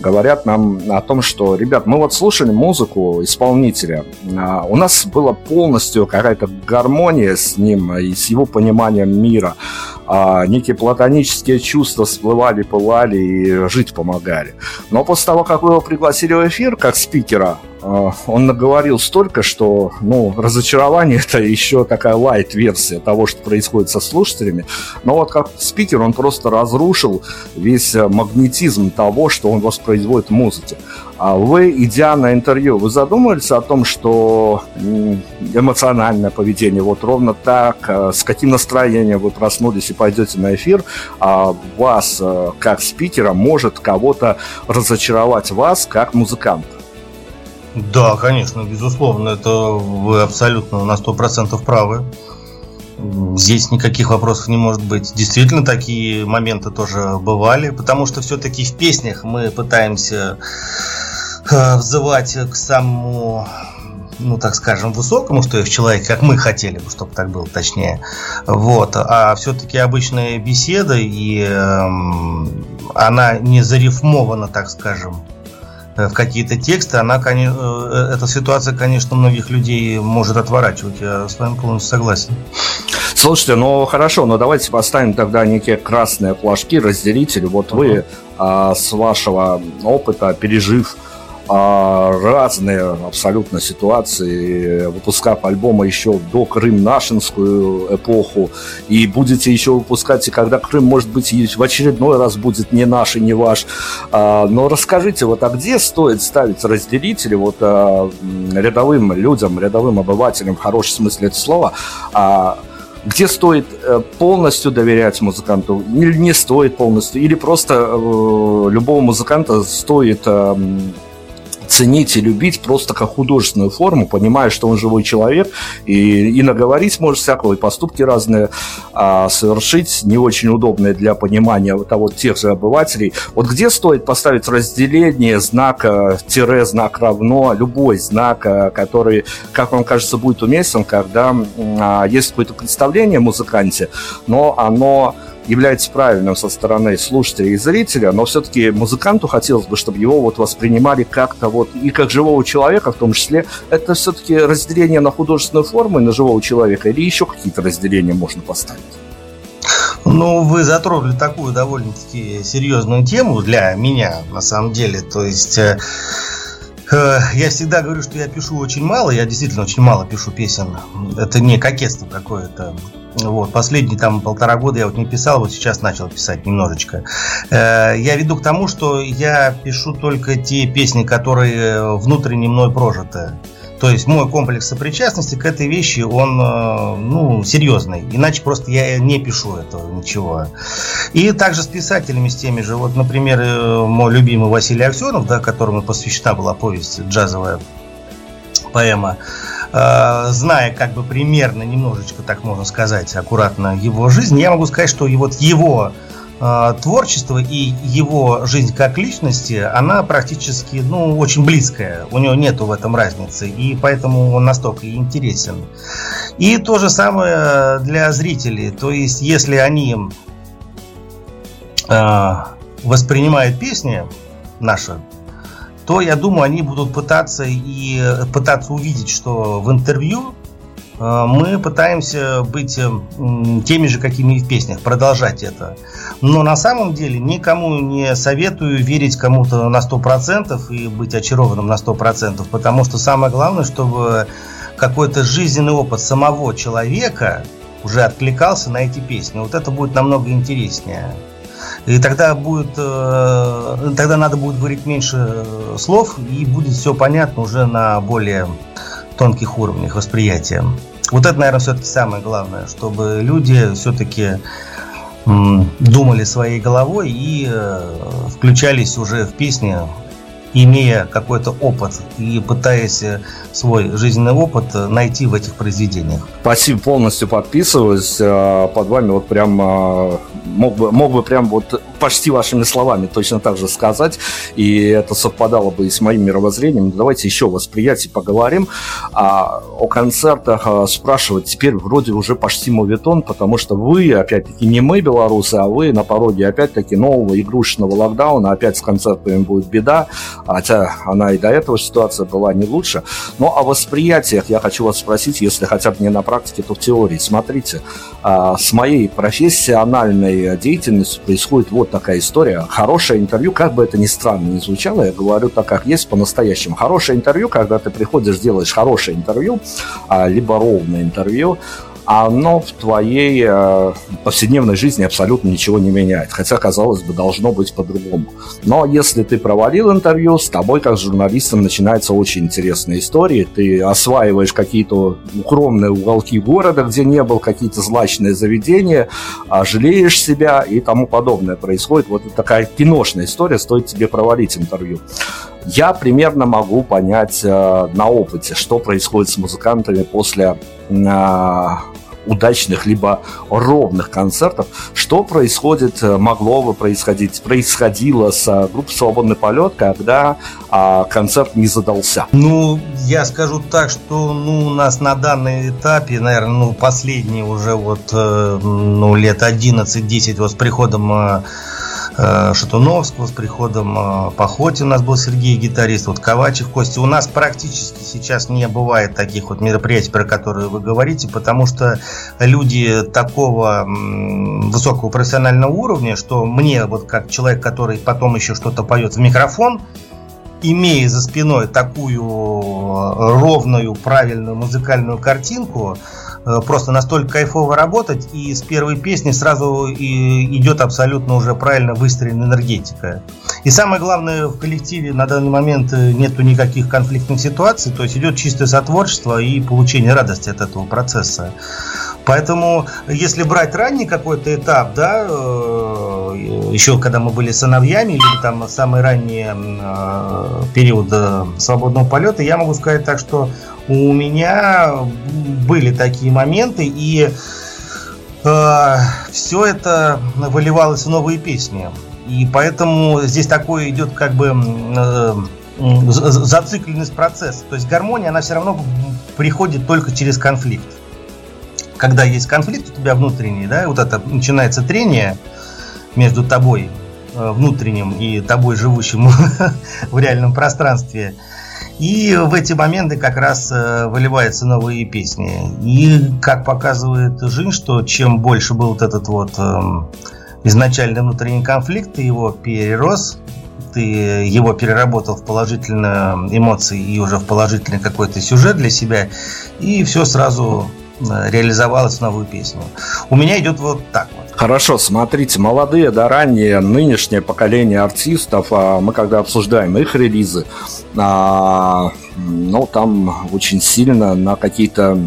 говорят нам о том, что, ребят, мы вот слушали музыку исполнителя, а у нас была полностью какая-то гармония с ним и с его пониманием мира, а некие платонические чувства всплывали, пылали и жить помогали. Но после того, как вы его пригласили в эфир как спикера, а, он наговорил столько, что ну, разочарование это еще такая лайт-версия того, что происходит со слушателями. Но вот как спикер он просто разрушил весь э, магнетизм того, что он воспроизводит в музыке. А вы, идя на интервью, вы задумывались о том, что эмоциональное поведение, вот ровно так, э, с каким настроением вы проснулись и пойдете на эфир, а вас, э, как спикера, может кого-то разочаровать вас, как музыканта? Да, конечно, безусловно, это вы абсолютно на сто процентов правы. Здесь никаких вопросов не может быть. Действительно, такие моменты тоже бывали, потому что все-таки в песнях мы пытаемся э, взывать к самому ну, так скажем, высокому, что и в человеке, как мы хотели бы, чтобы так было точнее. Вот. А все-таки обычная беседа, и э, она не зарифмована, так скажем, в какие-то тексты, она, конечно, э, эта ситуация, конечно, многих людей может отворачивать. Я с вами полностью согласен. Слушайте, ну хорошо, но давайте поставим тогда некие красные флажки, разделители. Вот uh-huh. вы а, с вашего опыта, пережив разные абсолютно ситуации, выпускав альбомы еще до Крым-Нашинскую эпоху, и будете еще выпускать, и когда Крым, может быть, в очередной раз будет не наш и не ваш. А, но расскажите, вот а где стоит ставить разделители вот а, рядовым людям, рядовым обывателям, в хорошем смысле этого слова, где стоит э, полностью доверять музыканту, или не стоит полностью, или просто э, любого музыканта стоит эм, ценить и любить просто как художественную форму, понимая, что он живой человек, и, и наговорить может всякого, и поступки разные а, совершить, не очень удобные для понимания того, тех же обывателей. Вот где стоит поставить разделение знака, тире, знак равно, любой знак, а, который, как вам кажется, будет уместен, когда а, есть какое-то представление о музыканте, но оно является правильным со стороны слушателя и зрителя, но все-таки музыканту хотелось бы, чтобы его вот воспринимали как-то вот и как живого человека в том числе. Это все-таки разделение на художественную форму и на живого человека или еще какие-то разделения можно поставить? Ну, вы затронули такую довольно-таки серьезную тему для меня, на самом деле. То есть э, Э, я всегда говорю, что я пишу очень мало, я действительно очень мало пишу песен. Это не кокетство какое-то. Вот, последние там полтора года я вот не писал, вот сейчас начал писать немножечко. Э, я веду к тому, что я пишу только те песни, которые внутренне мной прожиты. То есть мой комплекс сопричастности к этой вещи, он э, ну, серьезный. Иначе просто я не пишу этого ничего. И также с писателями, с теми же. Вот, например, э, мой любимый Василий Аксенов, да, которому посвящена была повесть джазовая поэма. Э, зная как бы примерно, немножечко, так можно сказать, аккуратно его жизнь, я могу сказать, что вот его Э, творчество и его жизнь как личности, она практически, ну, очень близкая. У него нету в этом разницы, и поэтому он настолько интересен. И то же самое для зрителей. То есть, если они э, воспринимают песни наши, то я думаю, они будут пытаться и пытаться увидеть, что в интервью Э, мы пытаемся быть э, теми же, какими и в песнях, продолжать это. Но на самом деле никому не советую верить кому-то на 100% и быть очарованным на 100%, потому что самое главное, чтобы какой-то жизненный опыт самого человека уже откликался на эти песни. Вот это будет намного интереснее. И тогда будет, э, тогда надо будет говорить меньше слов, и будет все понятно уже на более тонких уровнях восприятия. Вот это, наверное, все-таки самое главное, чтобы люди все-таки думали своей головой и э, включались уже в песни, имея какой-то опыт и пытаясь э, свой жизненный опыт э, найти в этих произведениях. Спасибо, полностью подписываюсь. Под вами вот прям мог бы, мог бы прям вот почти вашими словами точно так же сказать, и это совпадало бы и с моим мировоззрением. Давайте еще о восприятии поговорим. А о концертах а, спрашивать теперь вроде уже почти моветон, потому что вы, опять-таки, не мы, белорусы, а вы на пороге, опять-таки, нового игрушечного локдауна, опять с концертами будет беда, хотя она и до этого ситуация была не лучше. Но о восприятиях я хочу вас спросить, если хотя бы не на практике, то в теории. Смотрите, а, с моей профессиональной деятельностью происходит вот такая история. Хорошее интервью, как бы это ни странно ни звучало, я говорю так, как есть по-настоящему. Хорошее интервью, когда ты приходишь, делаешь хорошее интервью, а, либо ровное интервью, оно в твоей э, повседневной жизни абсолютно ничего не меняет. Хотя, казалось бы, должно быть по-другому. Но если ты провалил интервью, с тобой, как с журналистом, начинается очень интересная история. Ты осваиваешь какие-то укромные уголки города, где не был, какие-то злачные заведения, а жалеешь себя и тому подобное происходит. Вот такая киношная история, стоит тебе провалить интервью. Я примерно могу понять э, на опыте, что происходит с музыкантами после э, удачных, либо ровных концертов. Что происходит, э, могло бы происходить, происходило с э, группой «Свободный полет», когда а, концерт не задался? Ну, я скажу так, что ну, у нас на данном этапе, наверное, ну, последние уже вот э, ну, лет 11-10 вот с приходом Шатуновского, с приходом э, Похоти у нас был Сергей гитарист, вот Ковачев, Костя. У нас практически сейчас не бывает таких вот мероприятий, про которые вы говорите, потому что люди такого высокого профессионального уровня, что мне, вот как человек, который потом еще что-то поет в микрофон, имея за спиной такую э, ровную, правильную музыкальную картинку, Э, просто настолько кайфово работать, и с первой песни сразу и идет абсолютно уже правильно выстроена энергетика. И самое главное, в коллективе на данный момент э, нету никаких конфликтных ситуаций, то есть идет чистое сотворчество и получение радости от этого процесса. Поэтому, если брать ранний какой-то этап, да, э, еще когда мы были сыновьями, или там самый ранний период свободного полета, я могу сказать так, что у меня были такие моменты, и э, все это выливалось в новые песни. И поэтому здесь такой идет как бы э, зацикленность процесса. То есть гармония, она все равно приходит только через конфликт. Когда есть конфликт у тебя внутренний, да, вот это начинается трение между тобой э, внутренним и тобой живущим в реальном пространстве – и в эти моменты как раз э, выливаются новые песни. И как показывает Жин, что чем больше был вот этот вот эм, изначальный внутренний конфликт, ты его перерос, ты его переработал в положительные эмоции и уже в положительный какой-то сюжет для себя, и все сразу э, реализовалось в новую песню. У меня идет вот так вот. Хорошо, смотрите, молодые да ранние, нынешнее поколение артистов, а мы когда обсуждаем их релизы, а, ну, там очень сильно на какие-то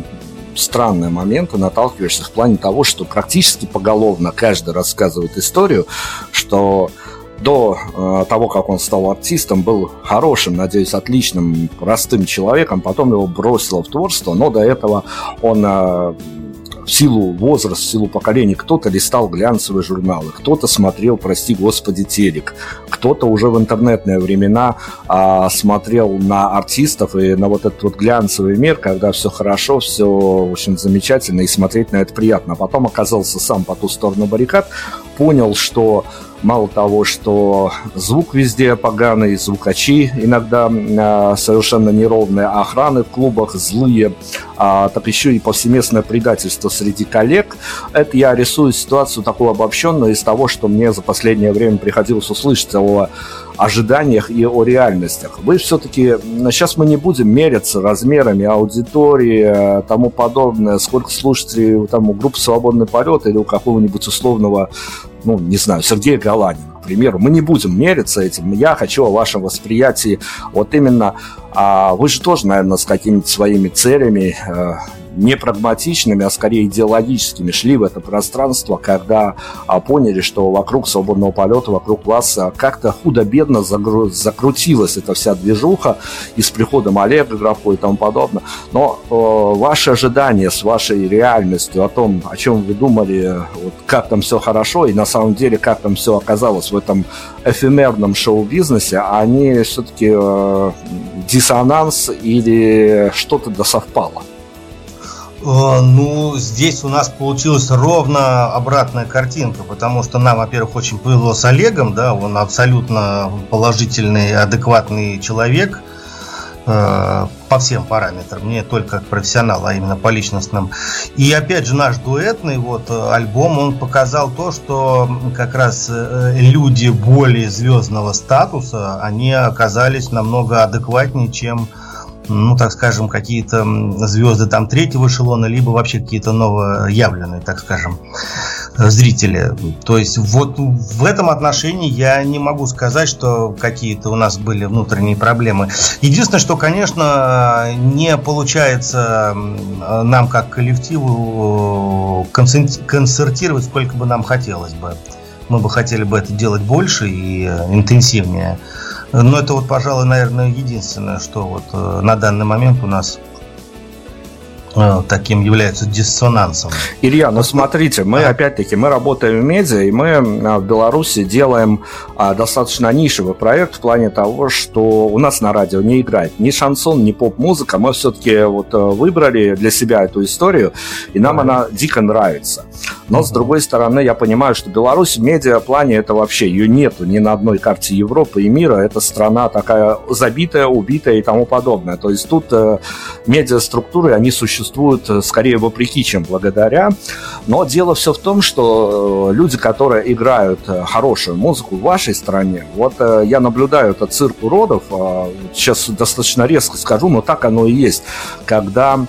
странные моменты наталкиваешься в плане того, что практически поголовно каждый рассказывает историю, что до э, того, как он стал артистом, был хорошим, надеюсь, отличным, простым человеком, потом его бросило в творчество, но до этого он э, в силу возраста, в силу поколений, кто-то листал глянцевые журналы, кто-то смотрел, прости господи, телек, кто-то уже в интернетные времена а, смотрел на артистов и на вот этот вот глянцевый мир, когда все хорошо, все очень замечательно и смотреть на это приятно. А потом оказался сам по ту сторону баррикад, понял, что Мало того, что звук везде поганый, звукачи иногда э, совершенно неровные, а охраны в клубах злые, а, так еще и повсеместное предательство среди коллег. Это я рисую ситуацию такую обобщенную из того, что мне за последнее время приходилось услышать о ожиданиях и о реальностях. Вы все-таки, сейчас мы не будем мериться размерами аудитории, э, тому подобное, сколько слушателей там, у группы «Свободный полет» или у какого-нибудь условного ну, не знаю, Сергея Галанина, к примеру, мы не будем мериться этим. Я хочу о вашем восприятии вот именно... А вы же тоже, наверное, с какими-то своими целями э, не прагматичными, а скорее идеологическими шли в это пространство, когда а, поняли, что вокруг свободного полета, вокруг вас а, как-то худо-бедно загру- закрутилась эта вся движуха и с приходом Олега Графо и тому подобное. Но э, ваши ожидания с вашей реальностью о том, о чем вы думали, вот, как там все хорошо и на самом деле как там все оказалось в этом эфемерном шоу-бизнесе, они все-таки э, диссонанс или что-то досовпало? Э, ну, здесь у нас получилась ровно обратная картинка, потому что нам, во-первых, очень повезло с Олегом, да, он абсолютно положительный, адекватный человек э, по всем параметрам, не только как профессионал, а именно по личностным. И опять же наш дуэтный вот альбом, он показал то, что как раз э, люди более звездного статуса, они оказались намного адекватнее, чем ну, так скажем, какие-то звезды там третьего эшелона, либо вообще какие-то новоявленные, так скажем, зрители. То есть вот в этом отношении я не могу сказать, что какие-то у нас были внутренние проблемы. Единственное, что, конечно, не получается нам как коллективу концертировать, сколько бы нам хотелось бы. Мы бы хотели бы это делать больше и интенсивнее. Но это вот, пожалуй, наверное, единственное, что вот э, на данный момент у нас таким является диссонансом. Илья, ну смотрите, мы опять-таки мы работаем в медиа, и мы а, в Беларуси делаем а, достаточно нишевый проект в плане того, что у нас на радио не играет ни шансон, ни поп-музыка. Мы все-таки вот э, выбрали для себя эту историю, и нам она дико нравится. Но, с другой стороны, я понимаю, что Беларусь в медиаплане это вообще, ее нету ни на одной карте Европы и мира. Это страна такая забитая, убитая и тому подобное. То есть тут э, медиаструктуры, они существуют э, скорее вопреки, чем благодаря. Но дело все в том, что э, люди, которые играют э, хорошую музыку в вашей стране, вот я наблюдаю этот цирк уродов, э, сейчас достаточно резко скажу, но так оно и есть, когда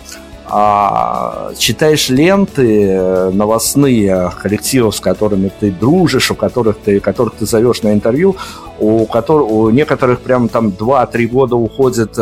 а, читаешь ленты новостные коллективов, с которыми ты дружишь, у которых ты, которых ты зовешь на интервью, у, которых, у некоторых прям там 2-3 года уходит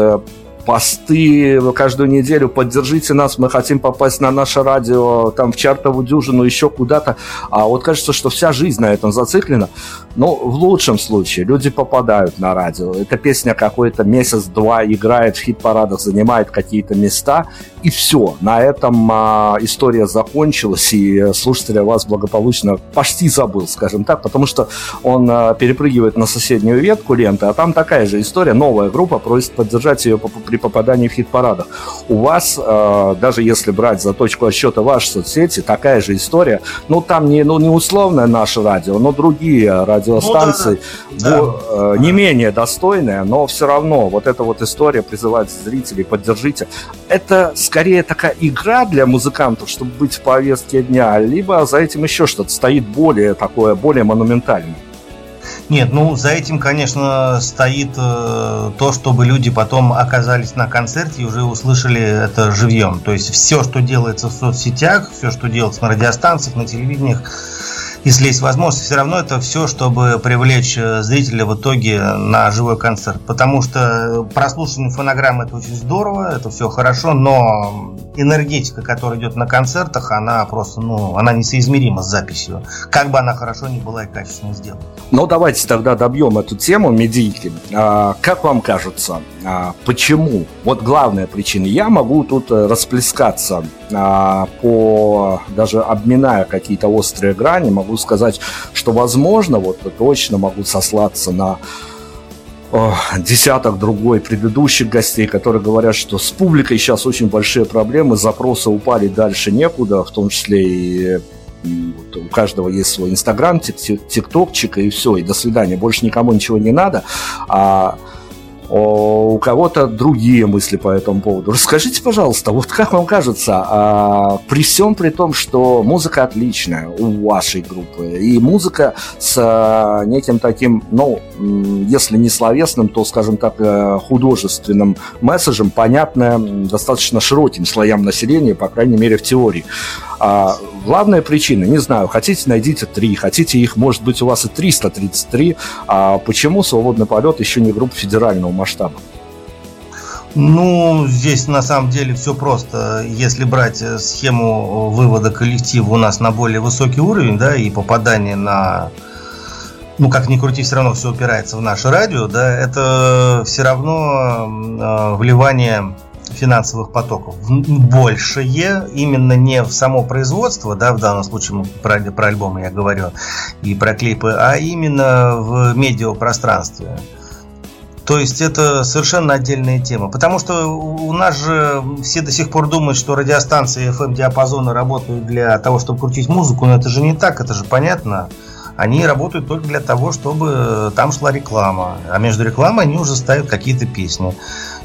посты каждую неделю, поддержите нас, мы хотим попасть на наше радио, там в чартовую дюжину, еще куда-то. А вот кажется, что вся жизнь на этом зациклена. Но в лучшем случае люди попадают на радио. Эта песня какой-то месяц-два играет в хит-парадах, занимает какие-то места, и все. На этом а, история закончилась, и слушатель вас благополучно почти забыл, скажем так, потому что он а, перепрыгивает на соседнюю ветку ленты, а там такая же история, новая группа просит поддержать ее по при попадании в хит-парадах. У вас, э, даже если брать за точку отсчета ваши соцсети, такая же история. Ну, там не, ну, не условное наше радио, но другие радиостанции, ну, да, да. Бо, э, не менее достойные, но все равно вот эта вот история призывает зрителей, поддержите. Это скорее такая игра для музыкантов, чтобы быть в повестке дня, либо за этим еще что-то стоит более такое, более монументальное. Нет, ну за этим, конечно, стоит э, то, чтобы люди потом оказались на концерте и уже услышали это живьем. То есть все, что делается в соцсетях, все, что делается на радиостанциях, на телевидениях, если есть возможность, все равно это все, чтобы привлечь э, зрителя в итоге на живой концерт. Потому что прослушивание фонограммы это очень здорово, это все хорошо, но энергетика, которая идет на концертах, она просто, ну, она несоизмерима с записью. Как бы она хорошо не была и качественно сделана. Ну, давайте тогда добьем эту тему медийки. А, как вам кажется, а, почему? Вот главная причина. Я могу тут э, расплескаться а, по, даже обминая какие-то острые грани, могу сказать, что возможно, вот точно могу сослаться на десяток другой предыдущих гостей, которые говорят, что с публикой сейчас очень большие проблемы, запросы упали дальше некуда, в том числе и вот у каждого есть свой инстаграм, тиктокчик и все, и до свидания, больше никому ничего не надо. А у кого-то другие мысли по этому поводу. Расскажите, пожалуйста, вот как вам кажется, а, при всем при том, что музыка отличная у вашей группы, и музыка с а, неким таким, ну, если не словесным, то, скажем так, э, художественным месседжем, понятная достаточно широким слоям населения, по крайней мере, в теории. А главная причина, не знаю, хотите найдите три, хотите их, может быть, у вас и 333, а почему «Свободный полет» еще не группа федерального масштаба? Ну, здесь на самом деле все просто. Если брать э, схему вывода коллектива у нас на более высокий уровень, да, и попадание на ну, как ни крути, все равно все упирается в наше радио, да, это все равно э, вливание финансовых потоков большее, именно не в само производство, да, в данном случае про, про альбомы я говорю, и про клипы, а именно в медиапространстве. То есть это совершенно отдельная тема. Потому что у нас же все до сих пор думают, что радиостанции FM-диапазона работают для того, чтобы крутить музыку, но это же не так, это же понятно. Они работают только для того, чтобы там шла реклама. А между рекламой они уже ставят какие-то песни.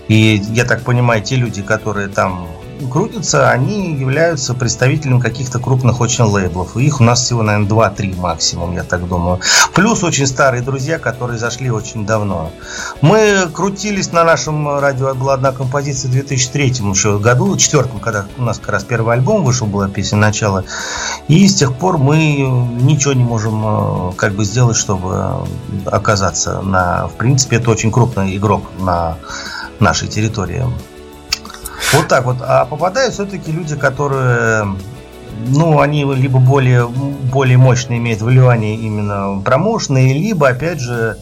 И я так понимаю, те люди, которые там крутятся, они являются представителями каких-то крупных очень лейблов. Их у нас всего, наверное, 2-3 максимум, я так думаю. Плюс очень старые друзья, которые зашли очень давно. Мы крутились на нашем радио, была одна композиция в 2003 еще году, четвертом, когда у нас как раз первый альбом вышел, была песня «Начало». И с тех пор мы ничего не можем э, как бы сделать, чтобы оказаться на... В принципе, это очень крупный игрок на нашей территории. Вот так вот. А попадают все-таки люди, которые ну, они либо более, более мощно имеют вливание именно промоушенные, либо, опять же,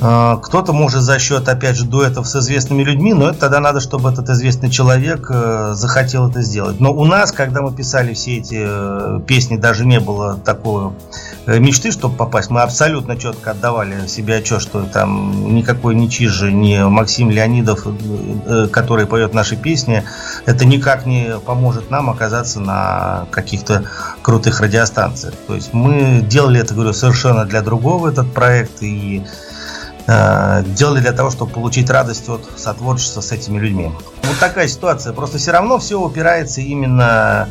кто-то может за счет, опять же, дуэтов с известными людьми, но это тогда надо, чтобы этот известный человек э, захотел это сделать. Но у нас, когда мы писали все эти э, песни, даже не было такой э, мечты, чтобы попасть. Мы абсолютно четко отдавали себе отчет, что там никакой ни Чижи, ни Максим Леонидов, который поет наши песни, это никак не поможет нам оказаться на каких-то крутых радиостанциях. То есть мы делали это, говорю, совершенно для другого этот проект и Э, делали для того, чтобы получить радость от сотворчества с этими людьми. Вот такая ситуация. Просто все равно все упирается именно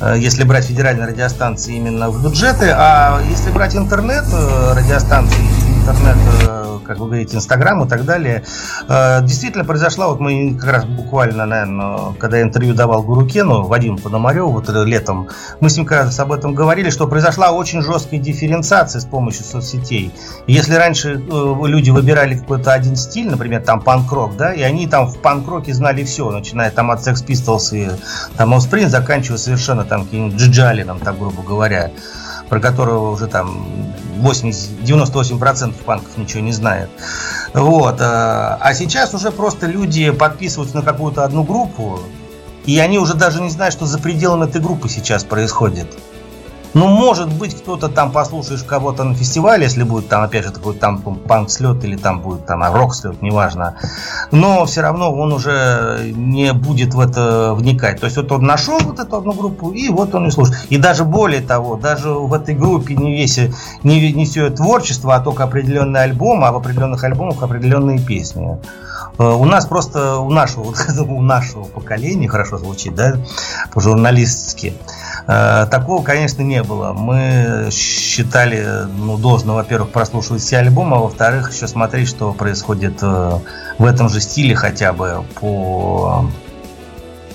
э, если брать федеральные радиостанции именно в бюджеты, а если брать интернет э, радиостанции, интернет как вы говорите, Инстаграм и так далее. Э, действительно произошла, вот мы как раз буквально, наверное, когда я интервью давал Гурукену, Вадиму Пономареву, вот летом, мы с ним как раз об этом говорили, что произошла очень жесткая дифференциация с помощью соцсетей. Если раньше э, люди выбирали какой-то один стиль, например, там панк-рок, да, и они там в панк-роке знали все, начиная там от Sex Pistols и там Offspring, заканчивая совершенно там каким-нибудь Джиджалином, там, грубо говоря про которого уже там 80, 98% панков ничего не знает. Вот. Э, а сейчас уже просто люди подписываются на какую-то одну группу, и они уже даже не знают, что за пределами этой группы сейчас происходит. Ну, может быть, кто-то там послушаешь кого-то на фестивале, если будет там, опять же, такой там панк-слет или там будет там рок-слет, неважно. Но все равно он уже не будет в это вникать. То есть вот он нашел вот эту одну группу, и вот он и слушает. И даже более того, даже в этой группе не, весь, не, не все творчество, а только определенные альбомы, а в определенных альбомах определенные песни. Э, у нас просто, у нашего, у нашего поколения, хорошо звучит, да, по-журналистски, такого, конечно, не было. Мы считали, ну, должно, во-первых, прослушивать все альбомы, а во-вторых, еще смотреть, что происходит э, в этом же стиле хотя бы по,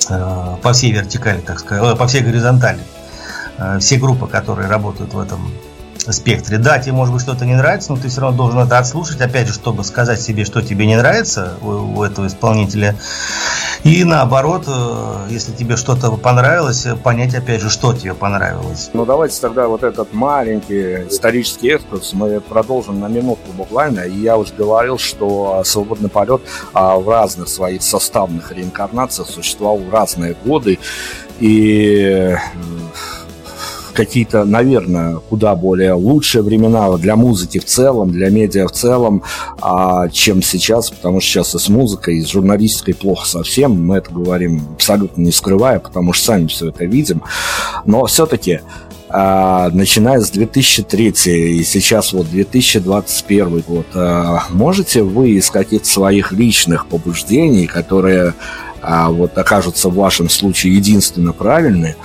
э, по всей вертикали, так сказать, по всей горизонтали. Все группы, которые работают в этом спектре. Да, тебе может быть что-то не нравится, но ты все равно должен это отслушать, опять же, чтобы сказать себе, что тебе не нравится у, у этого исполнителя. И наоборот, э, если тебе что-то понравилось, понять, опять же, что тебе понравилось. Ну, давайте тогда вот этот маленький исторический экскурс мы продолжим на минутку буквально. И я уже говорил, что «Свободный полет» а, в разных своих составных реинкарнациях существовал в разные годы. И какие-то, наверное, куда более лучшие времена для музыки в целом, для медиа в целом, а, чем сейчас, потому что сейчас и с музыкой, и с журналистикой плохо совсем, мы это говорим абсолютно не скрывая, потому что сами все это видим, но все-таки а, начиная с 2003 и сейчас вот 2021 год, а, можете вы из каких-то своих личных побуждений, которые вот окажутся в вашем случае единственно правильные,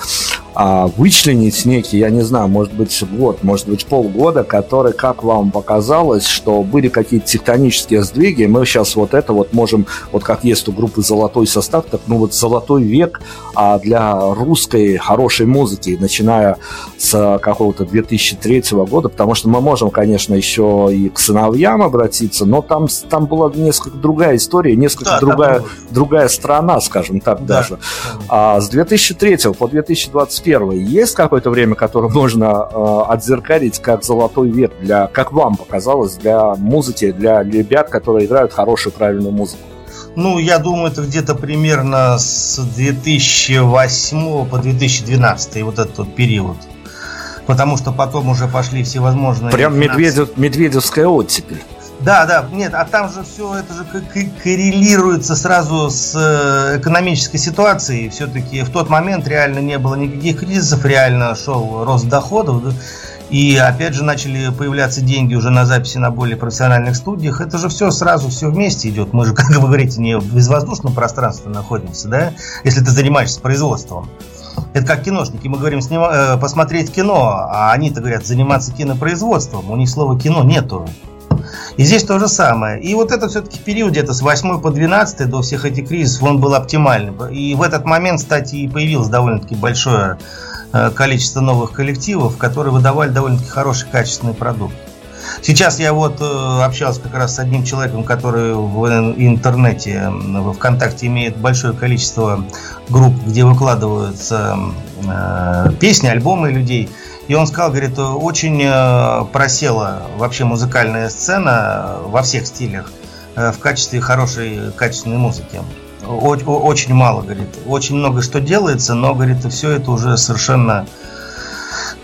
а, вычленить некий, я не знаю, может быть год, может быть полгода, который, как вам показалось, что были какие-то тектонические сдвиги, мы сейчас вот это вот можем, вот как есть у группы «Золотой состав», так ну вот «Золотой век» а для русской хорошей музыки, начиная с какого-то 2003 года, потому что мы можем, конечно, еще и к сыновьям обратиться, но там, там была несколько другая история, несколько да, другая, другая страна, скажем так, да. даже. А с 2003 по 2021 первый. Есть какое-то время, которое можно э, отзеркалить как золотой век для, как вам показалось, для музыки, для ребят, которые играют хорошую, правильную музыку? Ну, я думаю, это где-то примерно с 2008 по 2012 вот этот вот период. Потому что потом уже пошли всевозможные... Прям Медведев, Медведевская оттепель. Да, да, нет, а там же все это же коррелируется сразу с э, экономической ситуацией. Все-таки в тот момент реально не было никаких кризисов, реально шел рост доходов. И опять же начали появляться деньги уже на записи на более профессиональных студиях. Это же все сразу, все вместе идет. Мы же, как вы говорите, не в безвоздушном пространстве находимся, да? Если ты занимаешься производством. Это как киношники. Мы говорим снима, э, посмотреть кино, а они-то говорят заниматься кинопроизводством. У них слова кино нету. И здесь то же самое. И вот это все-таки период где-то с 8 по 12 до всех этих кризисов, он был оптимальным. И в этот момент, кстати, и появилось довольно-таки большое э, количество новых коллективов, которые выдавали довольно-таки хороший качественный продукт. Сейчас я вот э, общался как раз с одним человеком, который в интернете, в ВКонтакте имеет большое количество групп, где выкладываются э, песни, альбомы людей. И он сказал, говорит, очень э, просела вообще музыкальная сцена во всех стилях э, в качестве хорошей, качественной музыки. Очень мало, говорит. Очень много что делается, но, говорит, все это уже совершенно...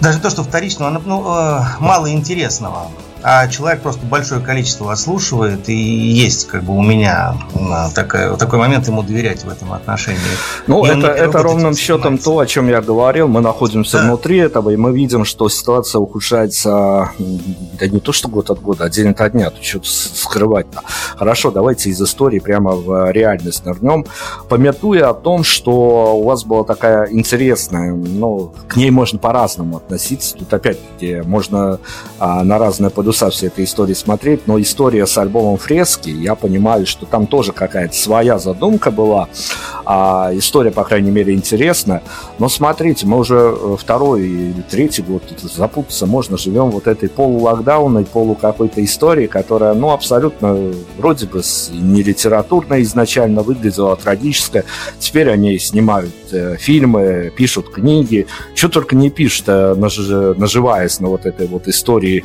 Даже то, что вторичного, ну, э, мало интересного а человек просто большое количество ослушивает, и есть как бы у меня такая, такой момент ему доверять в этом отношении. Ну, и это, это ровным счетом то, о чем я говорил. Мы находимся да. внутри этого, и мы видим, что ситуация ухудшается да не то, что год от года, а день ото дня. Тут что-то скрывать-то. Хорошо, давайте из истории прямо в реальность нырнем. Пометуя о том, что у вас была такая интересная, ну, к ней можно по-разному относиться. Тут опять-таки можно а, на разные подусы плюса всей этой истории смотреть, но история с альбомом «Фрески», я понимаю, что там тоже какая-то своя задумка была, а история, по крайней мере, интересная. Но смотрите, мы уже э, второй или третий год запутаться можно, живем вот этой полулокдаунной, полу какой-то истории, которая, ну, абсолютно вроде бы не литературная изначально выглядела, а трагическая. Теперь они снимают э, фильмы, пишут книги, что только не пишут, э, наживаясь на вот этой вот истории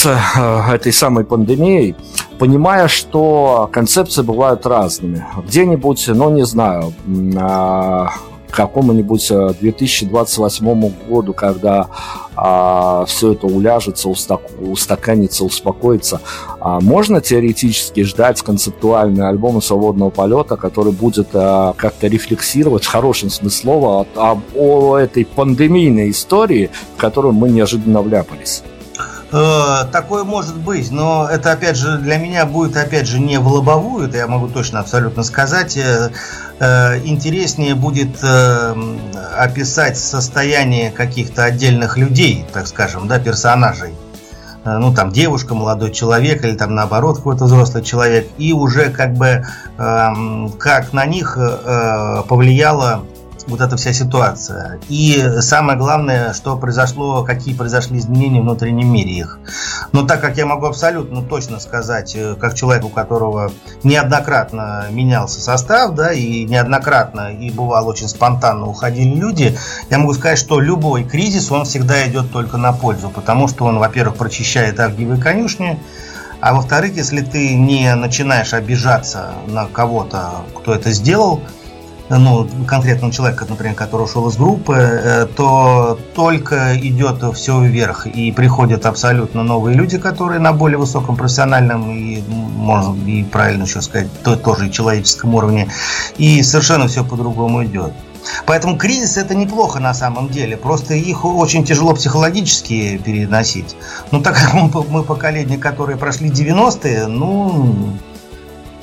с э, этой самой пандемией, понимая, что концепции бывают разными. Где-нибудь, ну не знаю, какому-нибудь 2028 э, году, когда а, все это уляжется, устак, устаканится, успокоится, а, можно теоретически ждать концептуальный альбом свободного полета, который будет а, как-то рефлексировать в хорошем смысле слова о, о этой пандемийной истории, в которую мы неожиданно вляпались. Э, такое может быть, но это опять же для меня будет опять же не в лобовую, это я могу точно абсолютно сказать. Э, э, интереснее будет описать состояние каких-то отдельных людей, так скажем, да, персонажей. Ну, там, девушка, молодой человек, или там, наоборот, какой-то взрослый человек, и уже как бы как на них повлияло вот эта вся ситуация. И самое главное, что произошло, какие произошли изменения в внутреннем мире их. Но так как я могу абсолютно точно сказать, э, как человек, у которого неоднократно менялся состав, да, и неоднократно, и бывало очень спонтанно уходили люди, я могу сказать, что любой кризис, он всегда идет только на пользу, потому что он, во-первых, прочищает авгиевые конюшни, а во-вторых, если ты не начинаешь обижаться на кого-то, кто это сделал, ну, конкретного человека, например, который ушел из группы, э, то только идет все вверх и приходят абсолютно новые люди, которые на более высоком профессиональном и, можно и правильно еще сказать, то, тоже и человеческом уровне, и совершенно все по-другому идет. Поэтому кризис это неплохо на самом деле, просто их очень тяжело психологически переносить. Ну, так как мы, мы поколение, которые прошли 90-е, ну,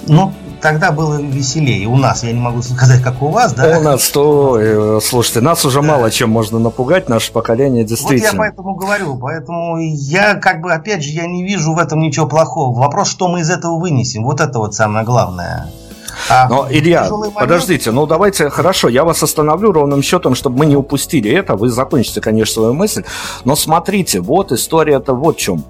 ну, тогда было веселее. У нас, я не могу сказать, как у вас, да? У нас то, э, слушайте, нас уже да. мало чем можно напугать, наше поколение действительно. Вот я поэтому говорю, поэтому я как бы, опять же, я не вижу в этом ничего плохого. Вопрос, что мы из этого вынесем, вот это вот самое главное. А Но, Илья, подождите, ну давайте, хорошо, я вас остановлю ровным счетом, чтобы мы не упустили это. Вы закончите, конечно, свою мысль. Но смотрите, вот история-то вот в чем.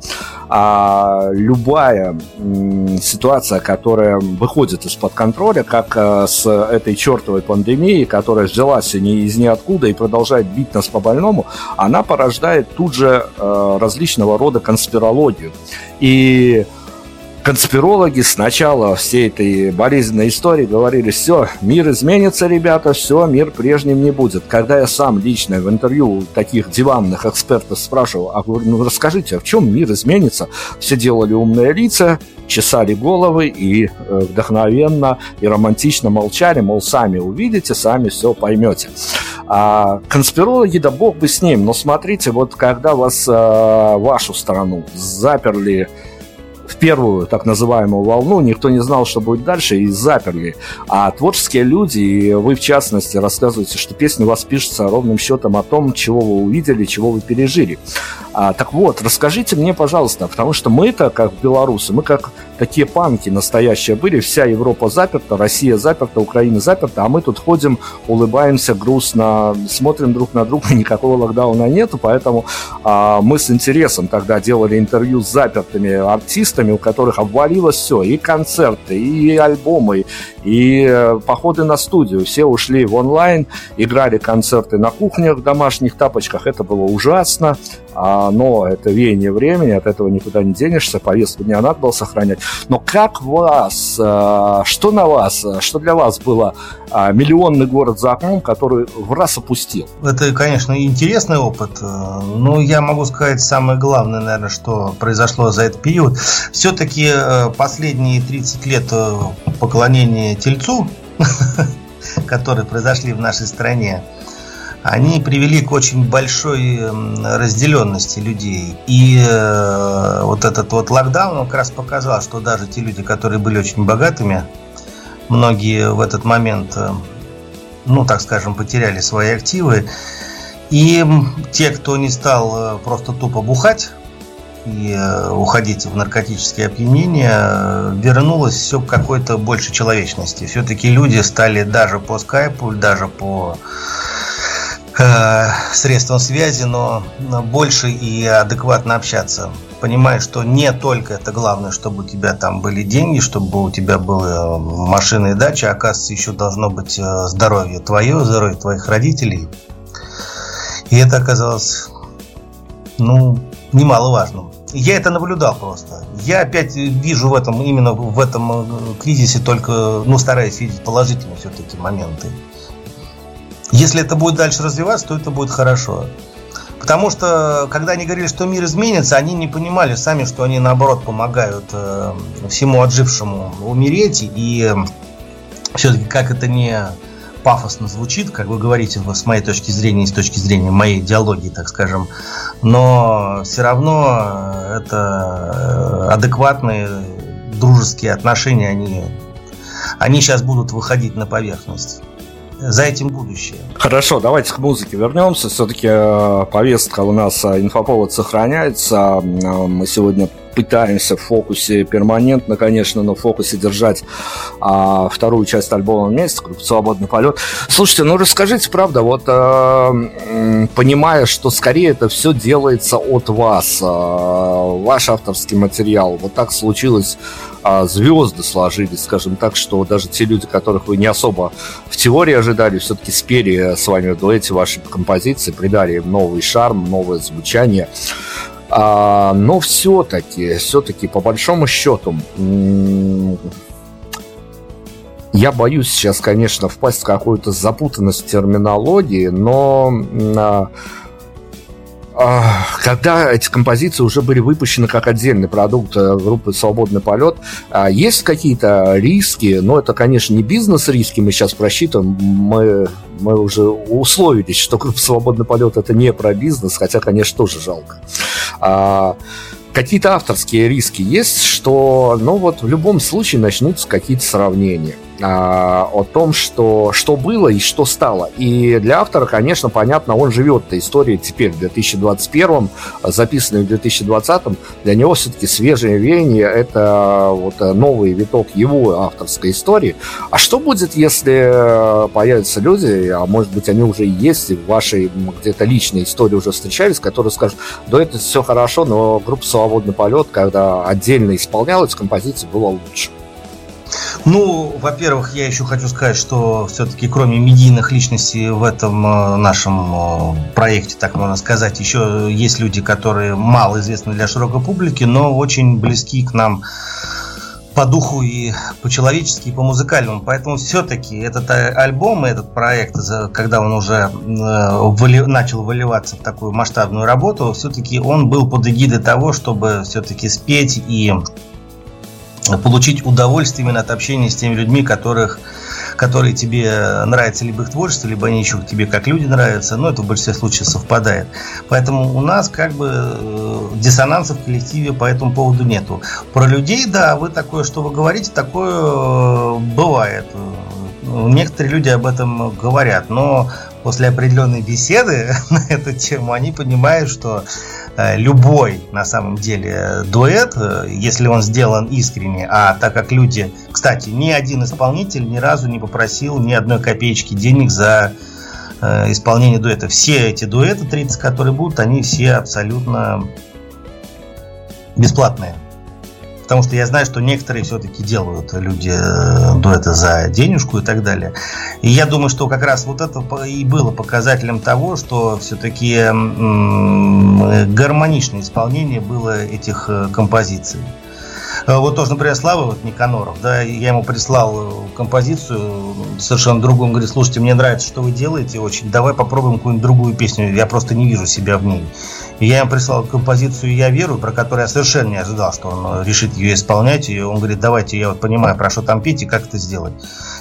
А, любая м, ситуация, которая выходит из-под контроля, как а, с этой чертовой пандемией, которая взялась не из ниоткуда и продолжает бить нас по больному, она порождает тут же а, различного рода конспирологию. И конспирологи с начала всей этой болезненной истории говорили, все, мир изменится, ребята, все, мир прежним не будет. Когда я сам лично в интервью таких диванных экспертов спрашивал, а говорю, ну расскажите, а в чем мир изменится? Все делали умные лица, чесали головы и э, вдохновенно и романтично молчали, мол, сами увидите, сами все поймете. А конспирологи, да бог бы с ним, но смотрите, вот когда вас, э, вашу страну заперли в первую так называемую волну, никто не знал, что будет дальше, и заперли. А творческие люди, и вы в частности, рассказываете, что песня у вас пишется ровным счетом о том, чего вы увидели, чего вы пережили. А, так вот, расскажите мне, пожалуйста, потому что мы-то, как белорусы, мы как такие панки настоящие были, вся Европа заперта, Россия заперта, Украина заперта, а мы тут ходим, улыбаемся грустно, смотрим друг на друга, никакого локдауна нету, поэтому а, мы с интересом тогда делали интервью с запертыми артистами, у которых обвалилось все, и концерты, и альбомы, и э, походы на студию, все ушли в онлайн, играли концерты на кухнях в домашних тапочках, это было ужасно, а, но это веяние времени, от этого никуда не денешься, повестку дня надо было сохранять. Но как вас, а, что на вас, что для вас было а, миллионный город за окном, который в раз опустил? Это, конечно, интересный опыт, но я могу сказать самое главное, наверное, что произошло за этот период. Все-таки последние 30 лет поклонения Тельцу, которые произошли в нашей стране, они привели к очень большой разделенности людей. И э, вот этот вот локдаун он как раз показал, что даже те люди, которые были очень богатыми, многие в этот момент, э, ну так скажем, потеряли свои активы. И те, кто не стал э, просто тупо бухать, и уходить в наркотические опьянения, вернулось все к какой-то большей человечности. Все-таки люди стали даже по скайпу, даже по э, средством связи, но больше и адекватно общаться. Понимаешь, что не только это главное, чтобы у тебя там были деньги, чтобы у тебя была машина и дача, а оказывается, еще должно быть э, здоровье твое, здоровье твоих родителей. И это оказалось, ну, немаловажным. Я это наблюдал просто. Я опять вижу в этом, именно в этом э, кризисе только, ну, стараюсь видеть положительные все-таки моменты. Если это будет дальше развиваться, то это будет хорошо. Потому что, когда они говорили, что мир изменится, они не понимали сами, что они, наоборот, помогают э, всему отжившему умереть. И э, все-таки, как это не пафосно звучит, как вы говорите, с моей точки зрения и с точки зрения моей идеологии, так скажем, но все равно это адекватные дружеские отношения, они, они сейчас будут выходить на поверхность за этим будущее. Хорошо, давайте к музыке вернемся. Все-таки э, повестка у нас э, инфоповод сохраняется. Э, мы сегодня пытаемся в фокусе перманентно, конечно, но в фокусе держать а, вторую часть альбома вместе, «Свободный полет». Слушайте, ну расскажите, правда, вот а, понимая, что скорее это все делается от вас, а, ваш авторский материал, вот так случилось, а, звезды сложились, скажем так, что даже те люди, которых вы не особо в теории ожидали, все-таки спели с вами в дуэте ваши композиции, придали им новый шарм, новое звучание. А, но все-таки, все-таки, по большому счету, я боюсь сейчас, конечно, впасть в какую-то запутанность терминологии, но а, когда эти композиции уже были выпущены как отдельный продукт э, группы «Свободный полет», а есть какие-то риски, но это, конечно, не бизнес-риски, мы сейчас просчитываем, мы, мы уже условились, что группа «Свободный полет» это не про бизнес, хотя, конечно, тоже жалко. А, какие-то авторские риски есть, что, ну вот, в любом случае начнутся какие-то сравнения о том, что, что было и что стало. И для автора, конечно, понятно, он живет этой историей теперь, в 2021, записанной в 2020. Для него все-таки свежее веяние – это вот новый виток его авторской истории. А что будет, если появятся люди, а может быть, они уже есть, в вашей где-то личной истории уже встречались, которые скажут, да это все хорошо, но группа «Свободный полет», когда отдельно исполнялась композиция, была лучше. Ну, во-первых, я еще хочу сказать, что все-таки кроме медийных личностей в этом э, нашем э, проекте, так можно сказать, еще есть люди, которые мало известны для широкой публики, но очень близки к нам по духу и по-человечески, и по музыкальному. Поэтому все-таки этот э, альбом, этот проект, когда он уже начал выливаться в такую масштабную работу, все-таки он был под эгидой того, чтобы все-таки спеть и получить удовольствие именно от общения с теми людьми, которых, которые тебе нравятся либо их творчество, либо они еще тебе как люди нравятся, но это в большинстве случаев совпадает. Поэтому у нас как бы э, диссонансов в коллективе по этому поводу нету. Про людей, да, вы такое, что вы говорите, такое э, бывает. Некоторые люди об этом говорят, но после определенной беседы на эту тему они понимают, что Э, любой, на самом деле, дуэт, э, если он сделан искренне, а так как люди, кстати, ни один исполнитель ни разу не попросил ни одной копеечки денег за э, исполнение дуэта. Все эти дуэты, 30, которые будут, они все абсолютно бесплатные. Потому что я знаю, что некоторые все-таки делают люди э, дуэты за денежку и так далее. И я думаю, что как раз вот это и было показателем того, что все-таки гармоничное исполнение было этих э, композиций. Э, вот тоже, например, Слава вот Никаноров, да, я ему прислал э, композицию совершенно другую, он говорит, слушайте, мне нравится, что вы делаете очень, давай попробуем какую-нибудь другую песню, я просто не вижу себя в ней. И я ему прислал композицию «Я верую», про которую я совершенно не ожидал, что он э, решит ее исполнять, и он говорит, давайте, я вот понимаю, про что там петь и как это сделать.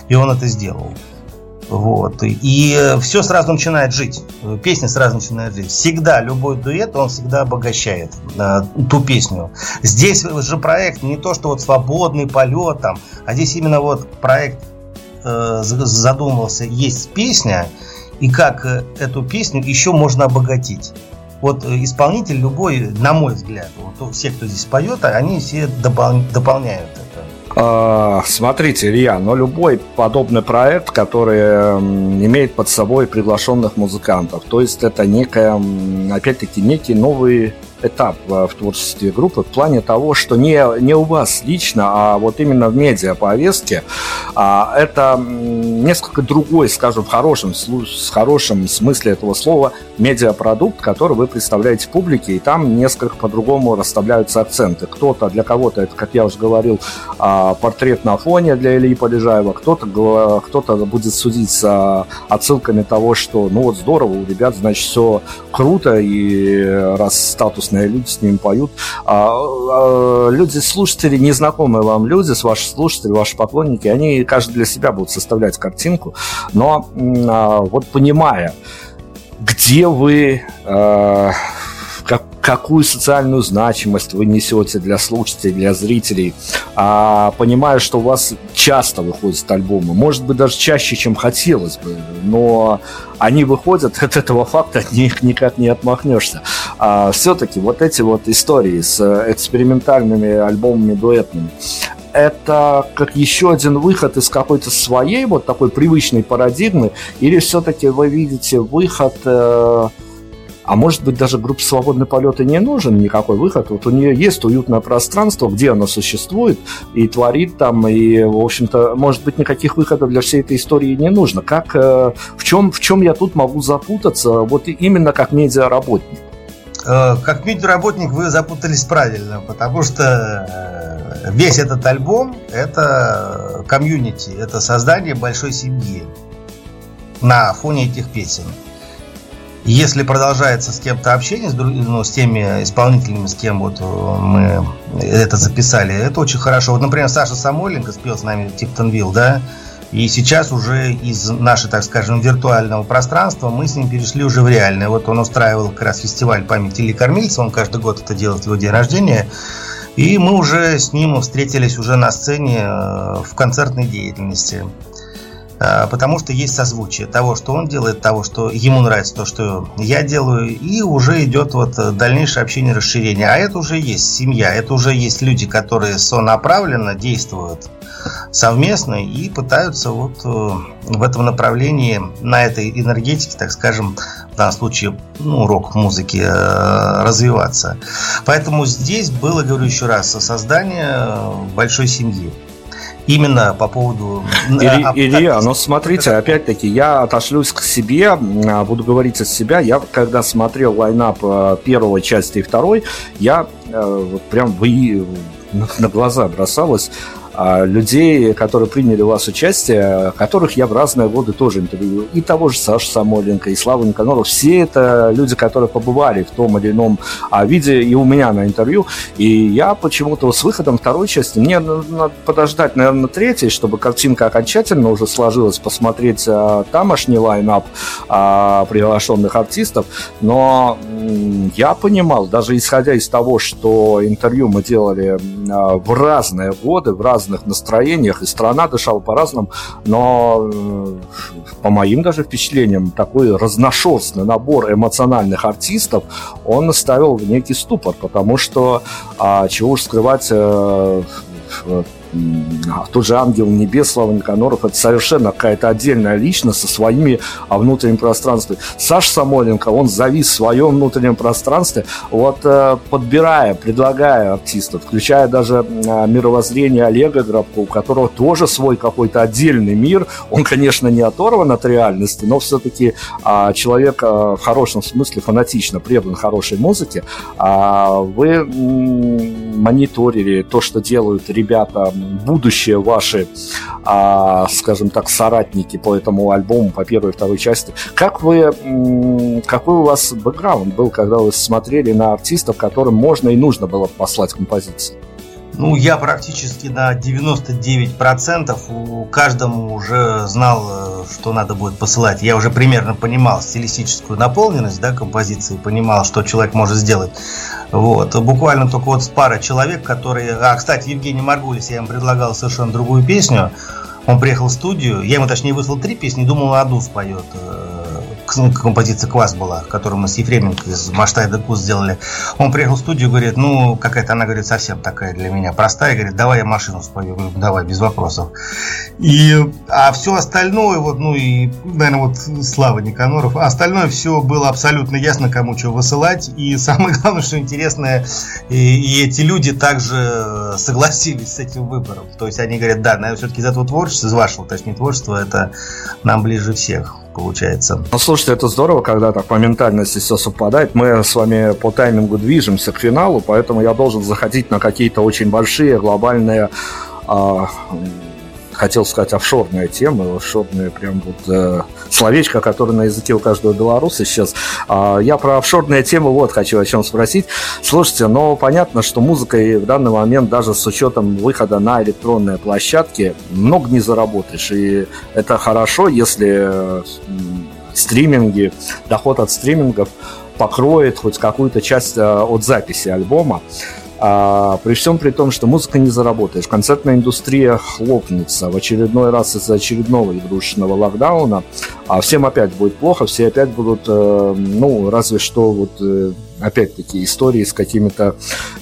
И он это сделал. Вот. И все сразу начинает жить. Песня сразу начинает жить. Всегда любой дуэт, он всегда обогащает э, ту песню. Здесь же проект не то, что вот свободный полет там, а здесь именно вот проект э, задумался, есть песня, и как э, эту песню еще можно обогатить. Вот э, исполнитель любой, на мой взгляд, вот все, кто здесь поет, они все допол- дополняют это. А, смотрите, Илья, но любой подобный проект, который имеет под собой приглашенных музыкантов, то есть это некая, опять-таки, некий новый этап в творчестве группы в плане того, что не, не у вас лично, а вот именно в медиаповестке а, это несколько другой, скажем, в хорошем, в хорошем смысле этого слова медиапродукт, который вы представляете публике, и там несколько по-другому расставляются акценты. Кто-то, для кого-то это, как я уже говорил, а, портрет на фоне для Ильи Полежаева, кто-то кто будет судить с отсылками того, что ну вот здорово, у ребят, значит, все круто, и раз статусные люди с ними поют. А, а, люди, слушатели, незнакомые вам люди, ваши слушатели, ваши поклонники, они каждый для себя будут составлять картинку, но а, вот понимая, где вы, э, как, какую социальную значимость вы несете для слушателей, для зрителей, а, понимая, что у вас часто выходят альбомы, может быть, даже чаще, чем хотелось бы, но они выходят, от этого факта от них никак не отмахнешься. А, все-таки вот эти вот истории с экспериментальными альбомами дуэтными, это как еще один выход из какой-то своей вот такой привычной парадигмы, или все-таки вы видите выход, э, а может быть даже группе «Свободный полет» и не нужен никакой выход, вот у нее есть уютное пространство, где она существует и творит там, и, в общем-то, может быть, никаких выходов для всей этой истории не нужно. Как, э, в, чем, в чем я тут могу запутаться, вот именно как медиаработник? Э, как медиаработник вы запутались правильно, потому что весь этот альбом – это комьюнити, это создание большой семьи на фоне этих песен. Если продолжается с кем-то общение, с, ну, с теми исполнителями, с кем вот э, мы это записали, это очень хорошо. Вот, например, Саша Самойленко спел с нами Типтонвилл, да, и сейчас уже из нашего, так скажем, виртуального пространства мы с ним перешли уже в реальное. Вот он устраивал как раз фестиваль памяти Ильи Кормильца, он каждый год это делает в его день рождения. И мы уже с ним встретились уже на сцене э, в концертной деятельности. Э, потому что есть созвучие того, что он делает, того, что ему нравится, то, что я делаю, и уже идет вот дальнейшее общение, расширение. А это уже есть семья, это уже есть люди, которые сонаправленно действуют совместно и пытаются вот э, в этом направлении, на этой энергетике, так скажем, в данном случае ну, рок-музыки э, развиваться. Поэтому здесь было, говорю еще раз, создание большой семьи. Именно по поводу... Илья, Илья ну смотрите, опять-таки, я отошлюсь к себе, а, буду говорить от себя. Я, когда смотрел лайнап э, первой части и второй, я вот прям вы на глаза бросалось а, людей, которые приняли у вас участие, которых я в разные годы тоже интервью. И того же Саша Самойленко, и Слава Никаноров. Все это люди, которые побывали в том или ином а, виде и у меня на интервью. И я почему-то с выходом второй части, мне надо подождать, наверное, третьей, чтобы картинка окончательно уже сложилась, посмотреть а, тамошний лайнап а, приглашенных артистов. Но я понимал, даже исходя из того, что интервью мы делали а, в разные годы, в разные разных настроениях, и страна дышала по-разному, но э, по моим даже впечатлениям, такой разношерстный набор эмоциональных артистов, он ставил в некий ступор, потому что, а, чего уж скрывать, э, а тот же ангел небес Слава Никаноров это совершенно какая-то отдельная личность со своими а, внутренними пространствами. Саша Самойленко, он завис в своем внутреннем пространстве, вот э, подбирая, предлагая артистов, включая даже а, мировоззрение Олега Грабко, у которого тоже свой какой-то отдельный мир. Он, конечно, не оторван от реальности, но все-таки человек в хорошем смысле фанатично предан хорошей музыке. Вы мониторили то, что делают ребята будущее ваши, а, скажем так, соратники по этому альбому, по первой и второй части. Как вы, какой у вас бэкграунд был, когда вы смотрели на артистов, которым можно и нужно было послать композиции? Ну, я практически на 99% у каждому уже знал, э, что надо будет посылать. Я уже примерно понимал стилистическую наполненность да, композиции, понимал, что человек может сделать. Вот. Буквально только вот с пара человек, которые... А, кстати, Евгений Маргулис, я ему предлагал совершенно другую песню. Он приехал в студию, я ему точнее выслал три песни, думал, одну споет э, композиция «Квас» была, которую мы с Ефременко из Маштай Декус сделали. Он приехал в студию, говорит, ну, какая-то, она говорит, совсем такая для меня простая, говорит, давай я машину спою. Я давай, без вопросов. И, а все остальное, вот, ну, и, наверное, вот Слава Никаноров, а остальное все было абсолютно ясно, кому что высылать. И самое главное, что интересное, и, и эти люди также согласились с этим выбором. То есть они говорят, да, наверное, все-таки из этого творчества, из вашего, точнее, творчества, это нам ближе всех получается. Ну, слушайте, это здорово, когда так по ментальности все совпадает. Мы с вами по таймингу движемся к финалу, поэтому я должен заходить на какие-то очень большие глобальные а, хотел сказать офшорная тема, офшорная прям вот э, словечко, которое на языке у каждого белоруса сейчас. Э, я про офшорные темы вот хочу о чем спросить. Слушайте, но понятно, что музыкой в данный момент даже с учетом выхода на электронные площадки много не заработаешь. И это хорошо, если стриминги, доход от стримингов покроет хоть какую-то часть э, от записи альбома. А, при всем при том, что музыка не заработаешь, концертная индустрия хлопнется в очередной раз из-за очередного игрушечного локдауна, а всем опять будет плохо, все опять будут, э, ну, разве что вот э, опять-таки истории с какими-то,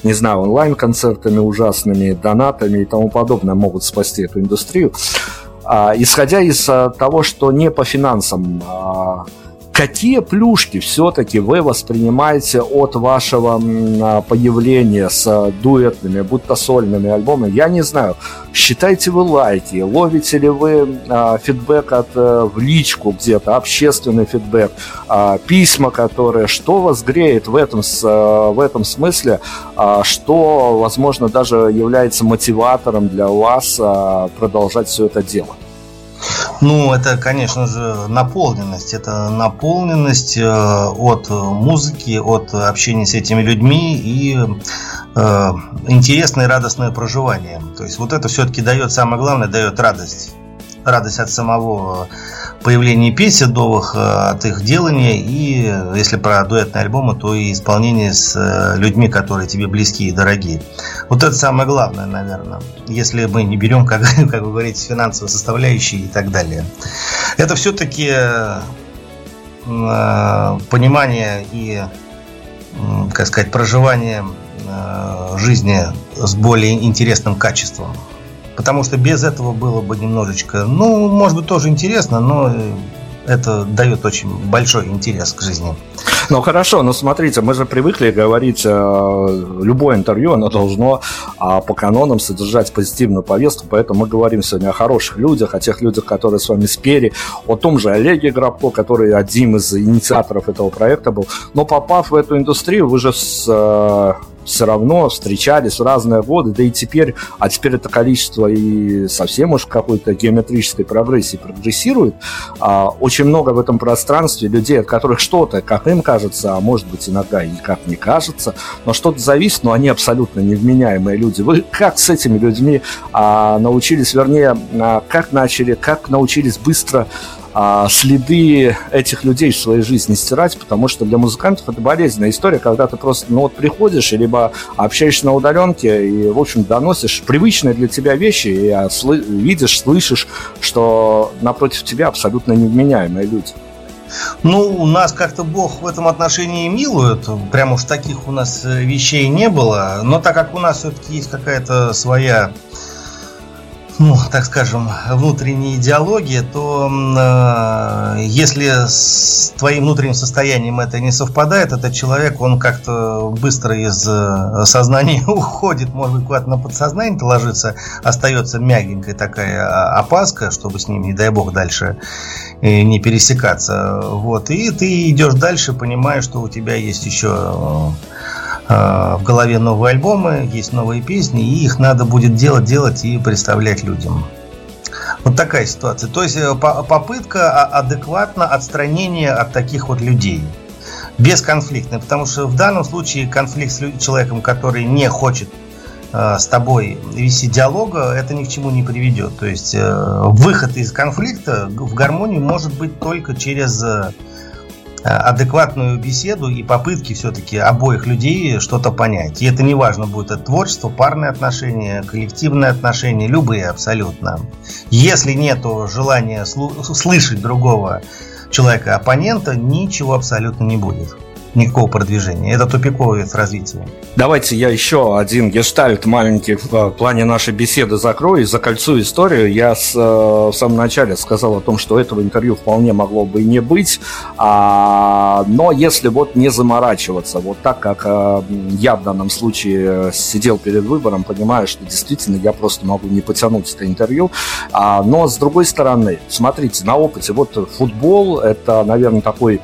не знаю, онлайн-концертами ужасными, донатами и тому подобное могут спасти эту индустрию. А, исходя из а, того, что не по финансам а, Какие плюшки все-таки вы воспринимаете от вашего а, появления с дуэтными, будто сольными альбомами? Я не знаю. Считаете вы лайки? Ловите ли вы а, фидбэк от, а, в личку где-то, общественный фидбэк, а, письма, которые... Что вас греет в этом, а, в этом смысле? А, что, возможно, даже является мотиватором для вас а, продолжать все это делать? Ну, это, конечно же, наполненность. Это наполненность э, от музыки, от общения с этими людьми и э, интересное и радостное проживание. То есть вот это все-таки дает, самое главное, дает радость. Радость от самого появления песен новых, э, от их делания и, если про дуэтные альбомы, то и исполнение с э, людьми, которые тебе близки и дорогие. Вот это самое главное, наверное, если мы не берем, как, как вы говорите, финансовые составляющие и так далее. Это все-таки э, понимание и, как сказать, проживание жизни с более интересным качеством. Потому что без этого было бы немножечко, ну, может быть, тоже интересно, но это дает очень большой интерес к жизни. Ну хорошо, но смотрите, мы же привыкли говорить, э, любое интервью, оно должно а, по канонам содержать позитивную повестку, поэтому мы говорим сегодня о хороших людях, о тех людях, которые с вами спели, о том же Олеге Грабко, который один из инициаторов этого проекта был. Но попав в эту индустрию, вы же с э, все равно встречались в разные годы, да и теперь, а теперь это количество и совсем уж какой-то геометрической прогрессии прогрессирует. А, очень много в этом пространстве людей, от которых что-то, как им кажется, а может быть иногда и как не кажется, но что-то зависит, но они абсолютно невменяемые люди. Вы как с этими людьми а, научились, вернее, а, как начали, как научились быстро а, следы этих людей в своей жизни стирать, потому что для музыкантов это болезненная история, когда ты просто, ну вот приходишь, либо общаешься на удаленке и, в общем, доносишь привычные для тебя вещи, и сл- видишь, слышишь, что напротив тебя абсолютно невменяемые люди. Ну, у нас как-то Бог в этом отношении милует. Прям уж таких у нас э, вещей не было. Но так как у нас все-таки есть какая-то своя ну, так скажем, внутренней идеологии, то э, если с твоим внутренним состоянием это не совпадает, этот человек, он как-то быстро из э, сознания уходит, может быть, куда-то на подсознание ложится, остается мягенькая такая опаска, чтобы с ним, не дай бог, дальше э, не пересекаться. Вот. И ты идешь дальше, понимаешь, что у тебя есть еще Э, в голове новые альбомы, есть новые песни, и их надо будет делать, делать и представлять людям. Вот такая ситуация. То есть э, попытка адекватно отстранения от таких вот людей. Бесконфликтно. Потому что в данном случае конфликт с человеком, который не хочет э, с тобой вести диалога, это ни к чему не приведет. То есть выход из конфликта в гармонию может быть только через Э, адекватную беседу и попытки все-таки обоих людей что-то понять. И это не важно, будет это творчество, парные отношения, коллективные отношения, любые абсолютно. Если нет желания слышать другого человека, оппонента, ничего абсолютно не будет никакого продвижения. Это тупиковый вид развития. Давайте я еще один гештальт маленький в плане нашей беседы закрою и закольцую историю. Я с, э, в самом начале сказал о том, что этого интервью вполне могло бы и не быть, а, но если вот не заморачиваться, вот так как э, я в данном случае сидел перед выбором, понимаю, что действительно я просто могу не потянуть это интервью, а, но с другой стороны, смотрите, на опыте, вот футбол, это, наверное, такой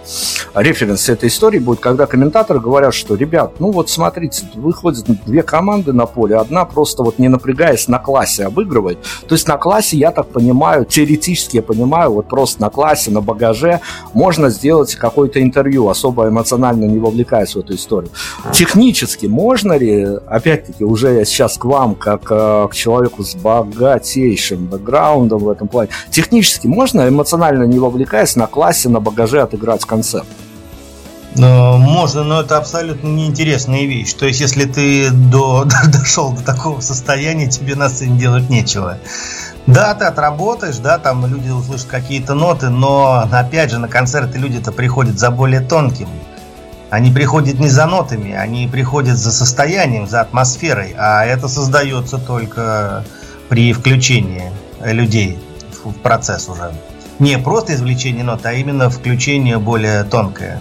референс этой истории будет вот когда комментаторы говорят, что, ребят, ну вот смотрите, выходят две команды на поле, одна просто вот не напрягаясь на классе обыгрывает. То есть на классе, я так понимаю, теоретически я понимаю, вот просто на классе, на багаже можно сделать какое-то интервью, особо эмоционально не вовлекаясь в эту историю. Технически можно ли, опять-таки, уже я сейчас к вам, как э, к человеку с богатейшим бэкграундом в этом плане, технически можно эмоционально не вовлекаясь на классе, на багаже отыграть концерт? Э, можно, но это абсолютно неинтересная вещь. То есть, если ты до, дошел до такого состояния, тебе на сцене делать нечего. Да, ты отработаешь, да, там люди услышат какие-то ноты, но опять же на концерты люди-то приходят за более тонким. Они приходят не за нотами, они приходят за состоянием, за атмосферой, а это создается только при включении людей в процесс уже. Не просто извлечение нот, а именно включение более тонкое.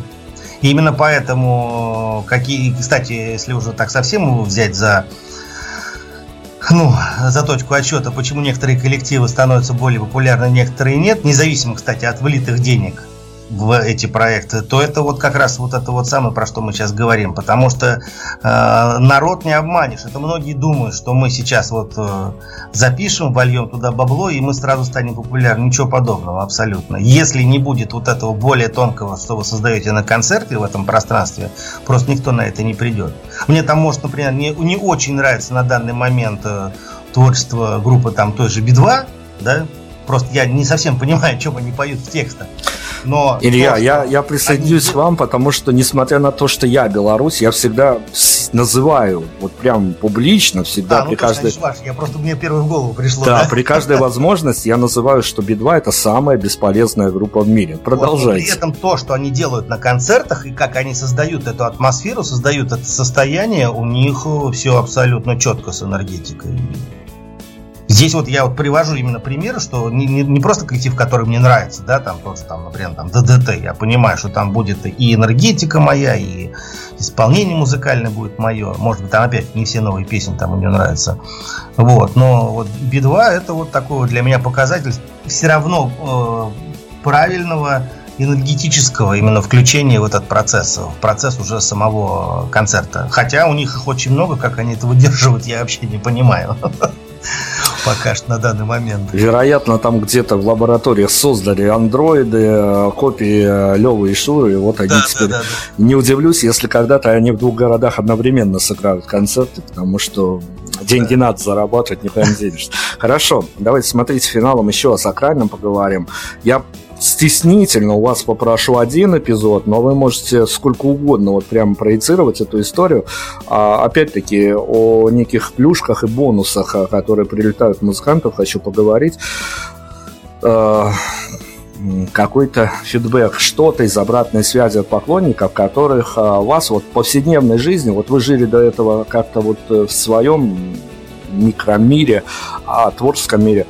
И именно поэтому, какие, кстати, если уже так совсем взять за ну, за точку отсчета, почему некоторые коллективы становятся более популярны, некоторые нет, независимо, кстати, от вылитых денег в эти проекты, то это вот как раз вот это вот самое, про что мы сейчас говорим. Потому что э, народ не обманешь. Это многие думают, что мы сейчас вот э, запишем, вольем туда бабло, и мы сразу станем популярны. Ничего подобного абсолютно. Если не будет вот этого более тонкого, что вы создаете на концерте в этом пространстве, просто никто на это не придет. Мне там может, например, не, не очень нравится на данный момент э, творчество группы там той же Би-2, да, просто я не совсем понимаю, о чем они поют в текстах. Но Илья, то, я, я присоединюсь они... к вам, потому что, несмотря на то, что я Беларусь, я всегда называю, вот прям публично, всегда а, ну, при каждой... Ваш, я просто мне первое в голову пришло. Да, да? при каждой возможности я называю, что Би-2 это самая бесполезная группа в мире. Продолжайте. Вот, при этом то, что они делают на концертах и как они создают эту атмосферу, создают это состояние, у них все абсолютно четко с энергетикой. Здесь вот я вот привожу именно примеры, что не, не, не просто коллектив, который мне нравится, да, там тот же, там, например, там ДДТ, я понимаю, что там будет и энергетика моя, и исполнение музыкальное будет мое, может быть, там опять не все новые песни там мне нравятся, вот, но вот Би-2 это вот такой для меня показатель все равно э, правильного энергетического именно включения в этот процесс, в процесс уже самого концерта. Хотя у них их очень много, как они это выдерживают, я вообще не понимаю. пока что на данный момент. Вероятно, там где-то в лабораториях создали андроиды, э, копии э, Левы и Шуры, и вот они да, теперь... Да, да, да. Не удивлюсь, если когда-то они в двух городах одновременно сыграют концерты, потому что деньги да. надо зарабатывать, не прям денешься. Хорошо, давайте смотрите финалом еще о сакральном поговорим. Я стеснительно у вас попрошу один эпизод, но вы можете сколько угодно вот прямо проецировать эту историю. А, опять-таки о неких плюшках и бонусах, а, которые прилетают музыкантов, хочу поговорить. А, какой-то фидбэк, что-то из обратной связи от поклонников, которых а, вас вот в повседневной жизни, вот вы жили до этого как-то вот э, в своем микромире, а, творческом мире,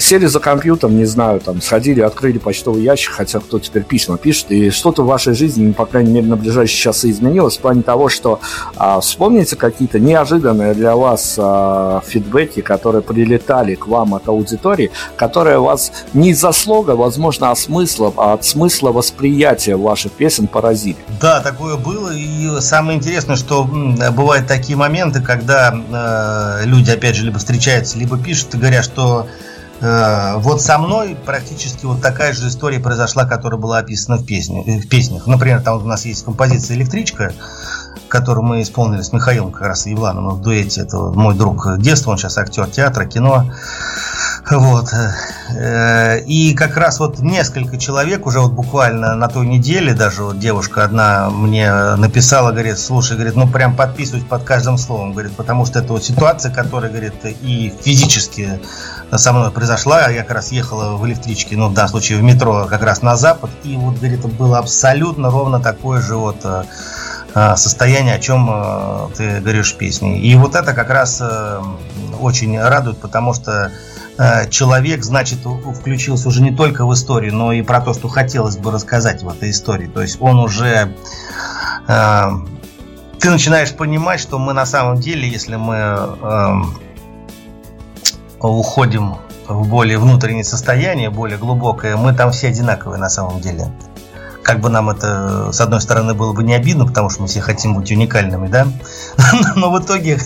сели за компьютером, не знаю, там, сходили, открыли почтовый ящик, хотя кто теперь письма пишет, и что-то в вашей жизни, по крайней мере, на ближайшие часы изменилось в плане того, что а, вспомните какие-то неожиданные для вас а, фидбэки, которые прилетали к вам от аудитории, которые вас не из-за слога, возможно, а смысла, а от смысла восприятия ваших песен поразили. Да, такое было, и самое интересное, что бывают такие моменты, когда э, люди, опять же, либо встречаются, либо пишут и говорят, что вот со мной практически вот такая же история произошла, которая была описана в, песне, э, в песнях. Например, там у нас есть композиция «Электричка», которую мы исполнили с Михаилом как раз Ивлановым в дуэте. Это мой друг детства, он сейчас актер театра, кино. Вот. Э, и как раз вот несколько человек уже вот буквально на той неделе, даже вот девушка одна мне написала, говорит, слушай, говорит, ну прям подписываюсь под каждым словом, говорит, потому что это вот ситуация, которая, говорит, и физически со мной произошла. Я как раз ехала в электричке, ну, в данном случае в метро, как раз на запад. И вот, говорит, было абсолютно ровно такое же вот э, состояние, о чем э, ты говоришь в песне. И вот это как раз очень радует, потому что человек, значит, включился уже не только в историю, но и про то, что хотелось бы рассказать в этой истории. То есть он уже ты начинаешь понимать, что мы на самом деле, если мы уходим в более внутреннее состояние, более глубокое, мы там все одинаковые на самом деле. Как бы нам это, с одной стороны, было бы не обидно, потому что мы все хотим быть уникальными, да? Но в итоге,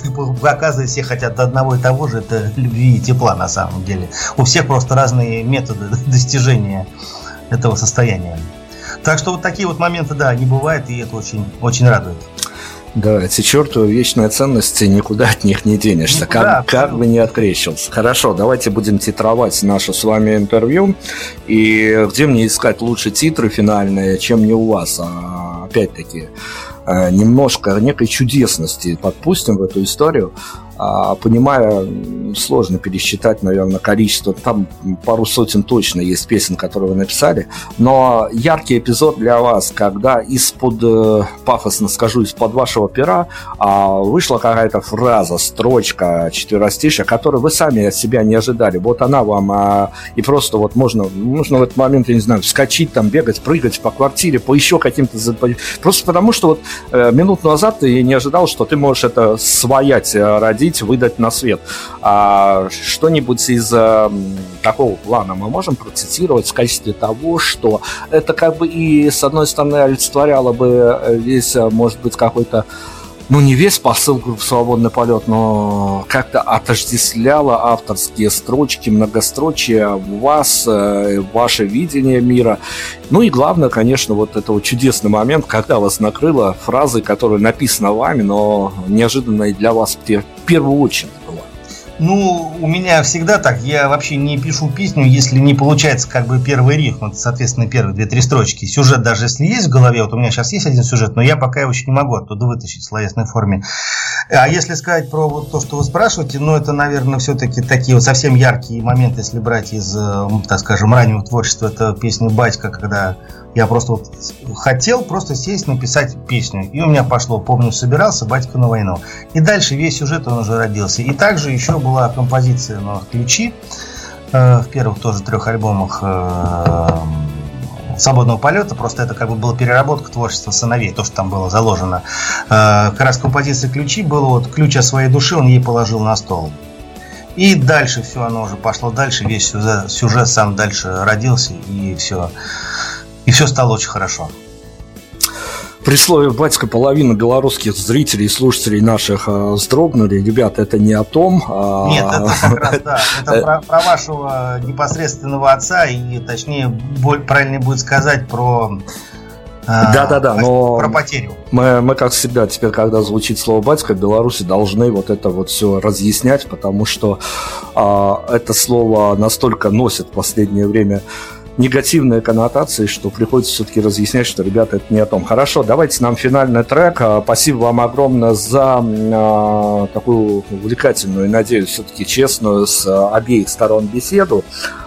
оказывается, все хотят одного и того же, это любви и тепла на самом деле. У всех просто разные методы достижения этого состояния. Так что вот такие вот моменты, да, не бывает, и это очень, очень радует. Да, эти чертовы вечные ценности, никуда от них не денешься, никуда, как, как бы не открещился. Хорошо, давайте будем титровать наше с вами интервью. И где мне искать лучше титры финальные, чем не у вас? А, опять-таки, э, немножко некой чудесности подпустим в эту историю. А, понимая, сложно пересчитать, наверное, количество. Там пару сотен точно есть песен, которые вы написали. Но яркий эпизод для вас, когда из-под, э, пафосно скажу, из-под вашего пера а, вышла какая-то фраза, строчка, четверостишья, которую вы сами от себя не ожидали. Вот она вам, а, и просто вот можно, нужно в этот момент, я не знаю, вскочить, там, бегать, прыгать по квартире, по еще каким-то... Просто потому, что вот э, минут назад ты не ожидал, что ты можешь это своять э, ради родить, выдать на свет. А что-нибудь из э, такого плана мы можем процитировать в качестве того, что это как бы и, с одной стороны, олицетворяло бы весь, э, может быть, какой-то ну, не весь посыл группы «Свободный полет», но как-то отождествляла авторские строчки, многострочие вас, э, ваше видение мира. Ну и главное, конечно, вот это вот чудесный момент, когда вас накрыло фразой, которая написана вами, но неожиданной для вас в первую очередь. Ну, у меня всегда так. Я вообще не пишу песню, если не получается как бы первый рифм. Соответственно, первые две-три строчки. Сюжет даже если есть в голове, вот у меня сейчас есть один сюжет, но я пока его еще не могу оттуда вытащить в словесной форме. А если сказать про вот то, что вы спрашиваете, ну, это, наверное, все-таки такие вот совсем яркие моменты, если брать из, э, так скажем, раннего творчества. Это песня «Батька», когда я просто вот хотел просто сесть, написать песню. И у меня пошло, помню, собирался батька на войну. И дальше весь сюжет он уже родился. И также еще была композиция на ключи э, в первых тоже трех альбомах э, свободного полета, просто это как бы была переработка творчества сыновей, то, что там было заложено. Э, как раз композиция ключи было вот ключ о своей душе он ей положил на стол. И дальше все оно уже пошло дальше, весь сюжет, сюжет сам дальше родился, и все и все стало очень хорошо. При слове «батька» половина белорусских зрителей и слушателей наших э, вздрогнули. Ребята, это не о том. А... Нет, это как раз, да. Это про, про вашего непосредственного отца, и точнее, правильнее будет сказать про да, да, да, но про потерю. Мы, мы, как всегда, теперь, когда звучит слово батька, Беларуси должны вот это вот все разъяснять, потому что а, это слово настолько носит в последнее время негативные коннотации, что приходится все-таки разъяснять, что, ребята, это не о том. Хорошо, давайте нам финальный трек. А, спасибо вам огромное за э, такую увлекательную и, надеюсь, все-таки честную с э, обеих сторон беседу.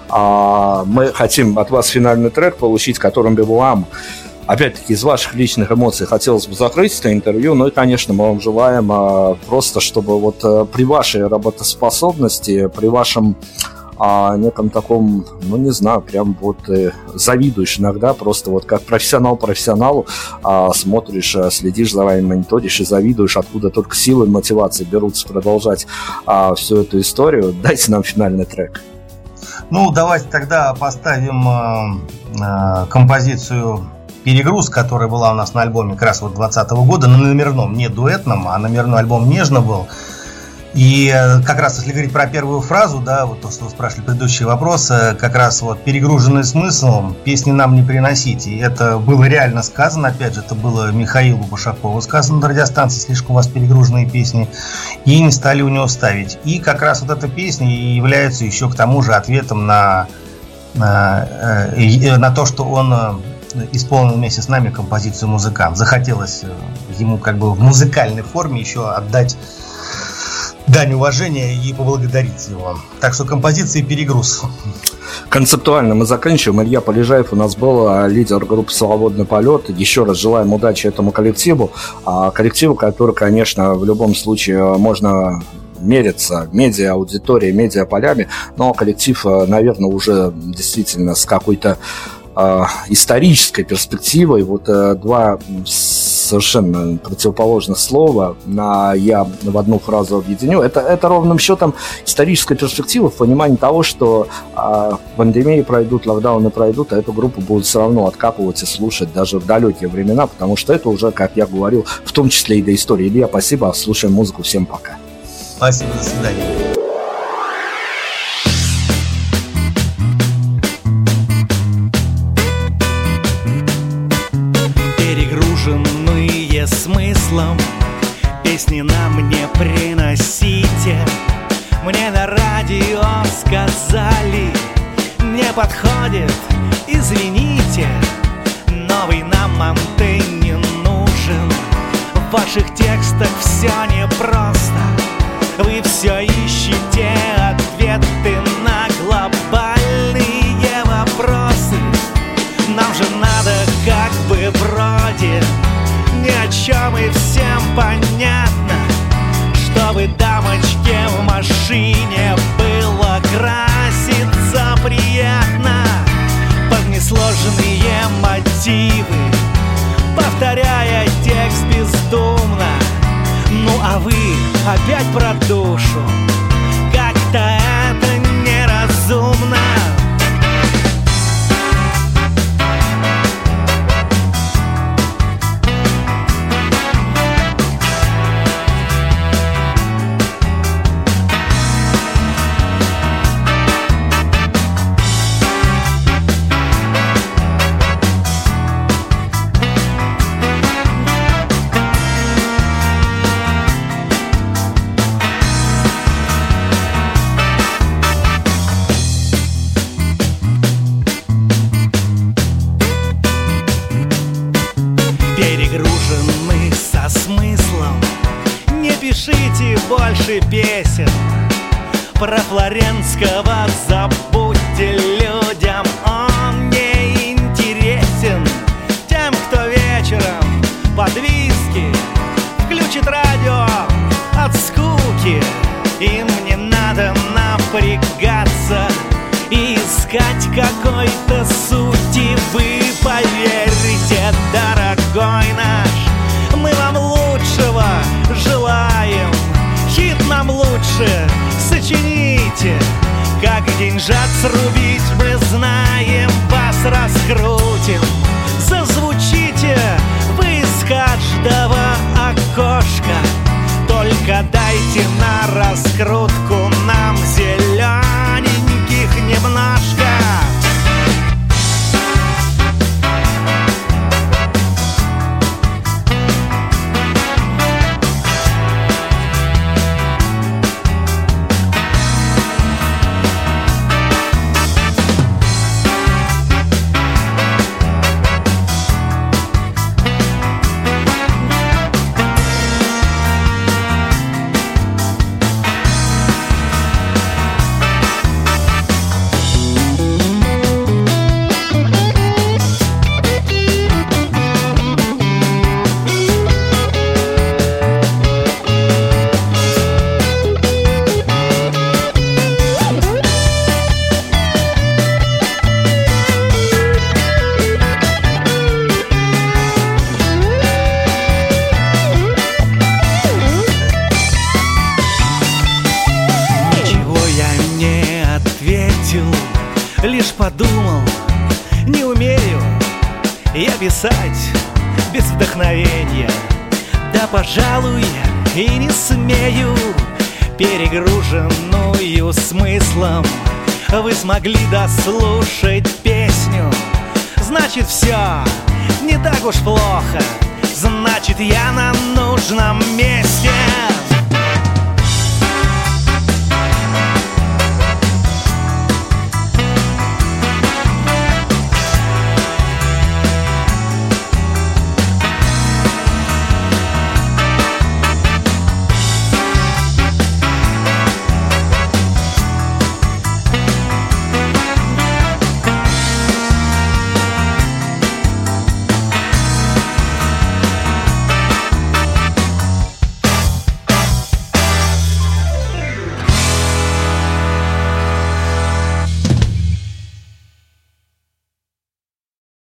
А, мы хотим от вас финальный трек получить, которым бы вам опять-таки, из ваших личных эмоций хотелось бы закрыть это интервью. Ну и, конечно, мы вам желаем а, просто, чтобы вот а, при вашей работоспособности, при вашем о неком таком, ну не знаю, прям вот э, завидуешь иногда, просто вот как профессионал профессионалу э, смотришь, следишь за вами, мониторишь и завидуешь, откуда только силы и мотивации берутся продолжать э, всю эту историю. Дайте нам финальный трек. Ну, давайте тогда поставим э, э, композицию перегруз, которая была у нас на альбоме как раз вот 2020 года, на номерном, не дуэтном, а номерной альбом «Нежно» был. И э, как раз, если говорить про первую фразу, да, вот то, что вы спрашивали, предыдущий вопрос, э, как раз вот перегруженный смыслом, песни нам не приносите. И это было реально сказано, опять же, это было Михаилу Башакову сказано на радиостанции, слишком у вас перегруженные песни, и не стали у него ставить. И как раз вот эта песня является еще к тому же ответом на, на, э, на то, что он исполнил вместе с нами композицию «Музыкант». Захотелось ему как бы в музыкальной форме еще отдать дань уважения и поблагодарить его. Так что композиции «Перегруз». Концептуально мы заканчиваем. Илья Полежаев у нас был а, лидер группы «Свободный полет». Еще раз желаем удачи этому коллективу. А коллективу, который, конечно, в любом случае можно мериться медиа аудиторией, медиа полями, но коллектив, а, наверное, уже действительно с какой-то исторической перспективой. Вот два совершенно противоположных слова, на я в одну фразу объединю. Это, это ровным счетом историческая перспектива в понимании того, что э, пандемии пройдут, локдауны пройдут, а эту группу будут все равно откапывать и слушать даже в далекие времена, потому что это уже, как я говорил, в том числе и до истории. Илья, спасибо, слушаем музыку, всем пока. Спасибо, до свидания. Смыслом Песни на мне приносите. Мне на радио сказали Не подходит, извините. Новый нам антенне нужен. В ваших текстах все непросто. Вы все ищете ответы чем и всем понятно Чтобы дамочке в машине было краситься приятно. Под несложные мотивы Повторяя текст бездумно. Ну а вы опять про душу больше песен Про Флоренского забудьте Как деньжат срубить мы знаем Вас раскрутим. Зазвучите вы из каждого окошка Только дайте на раскрутку смогли дослушать песню. Значит, все не так уж плохо. Значит, я на нужном месте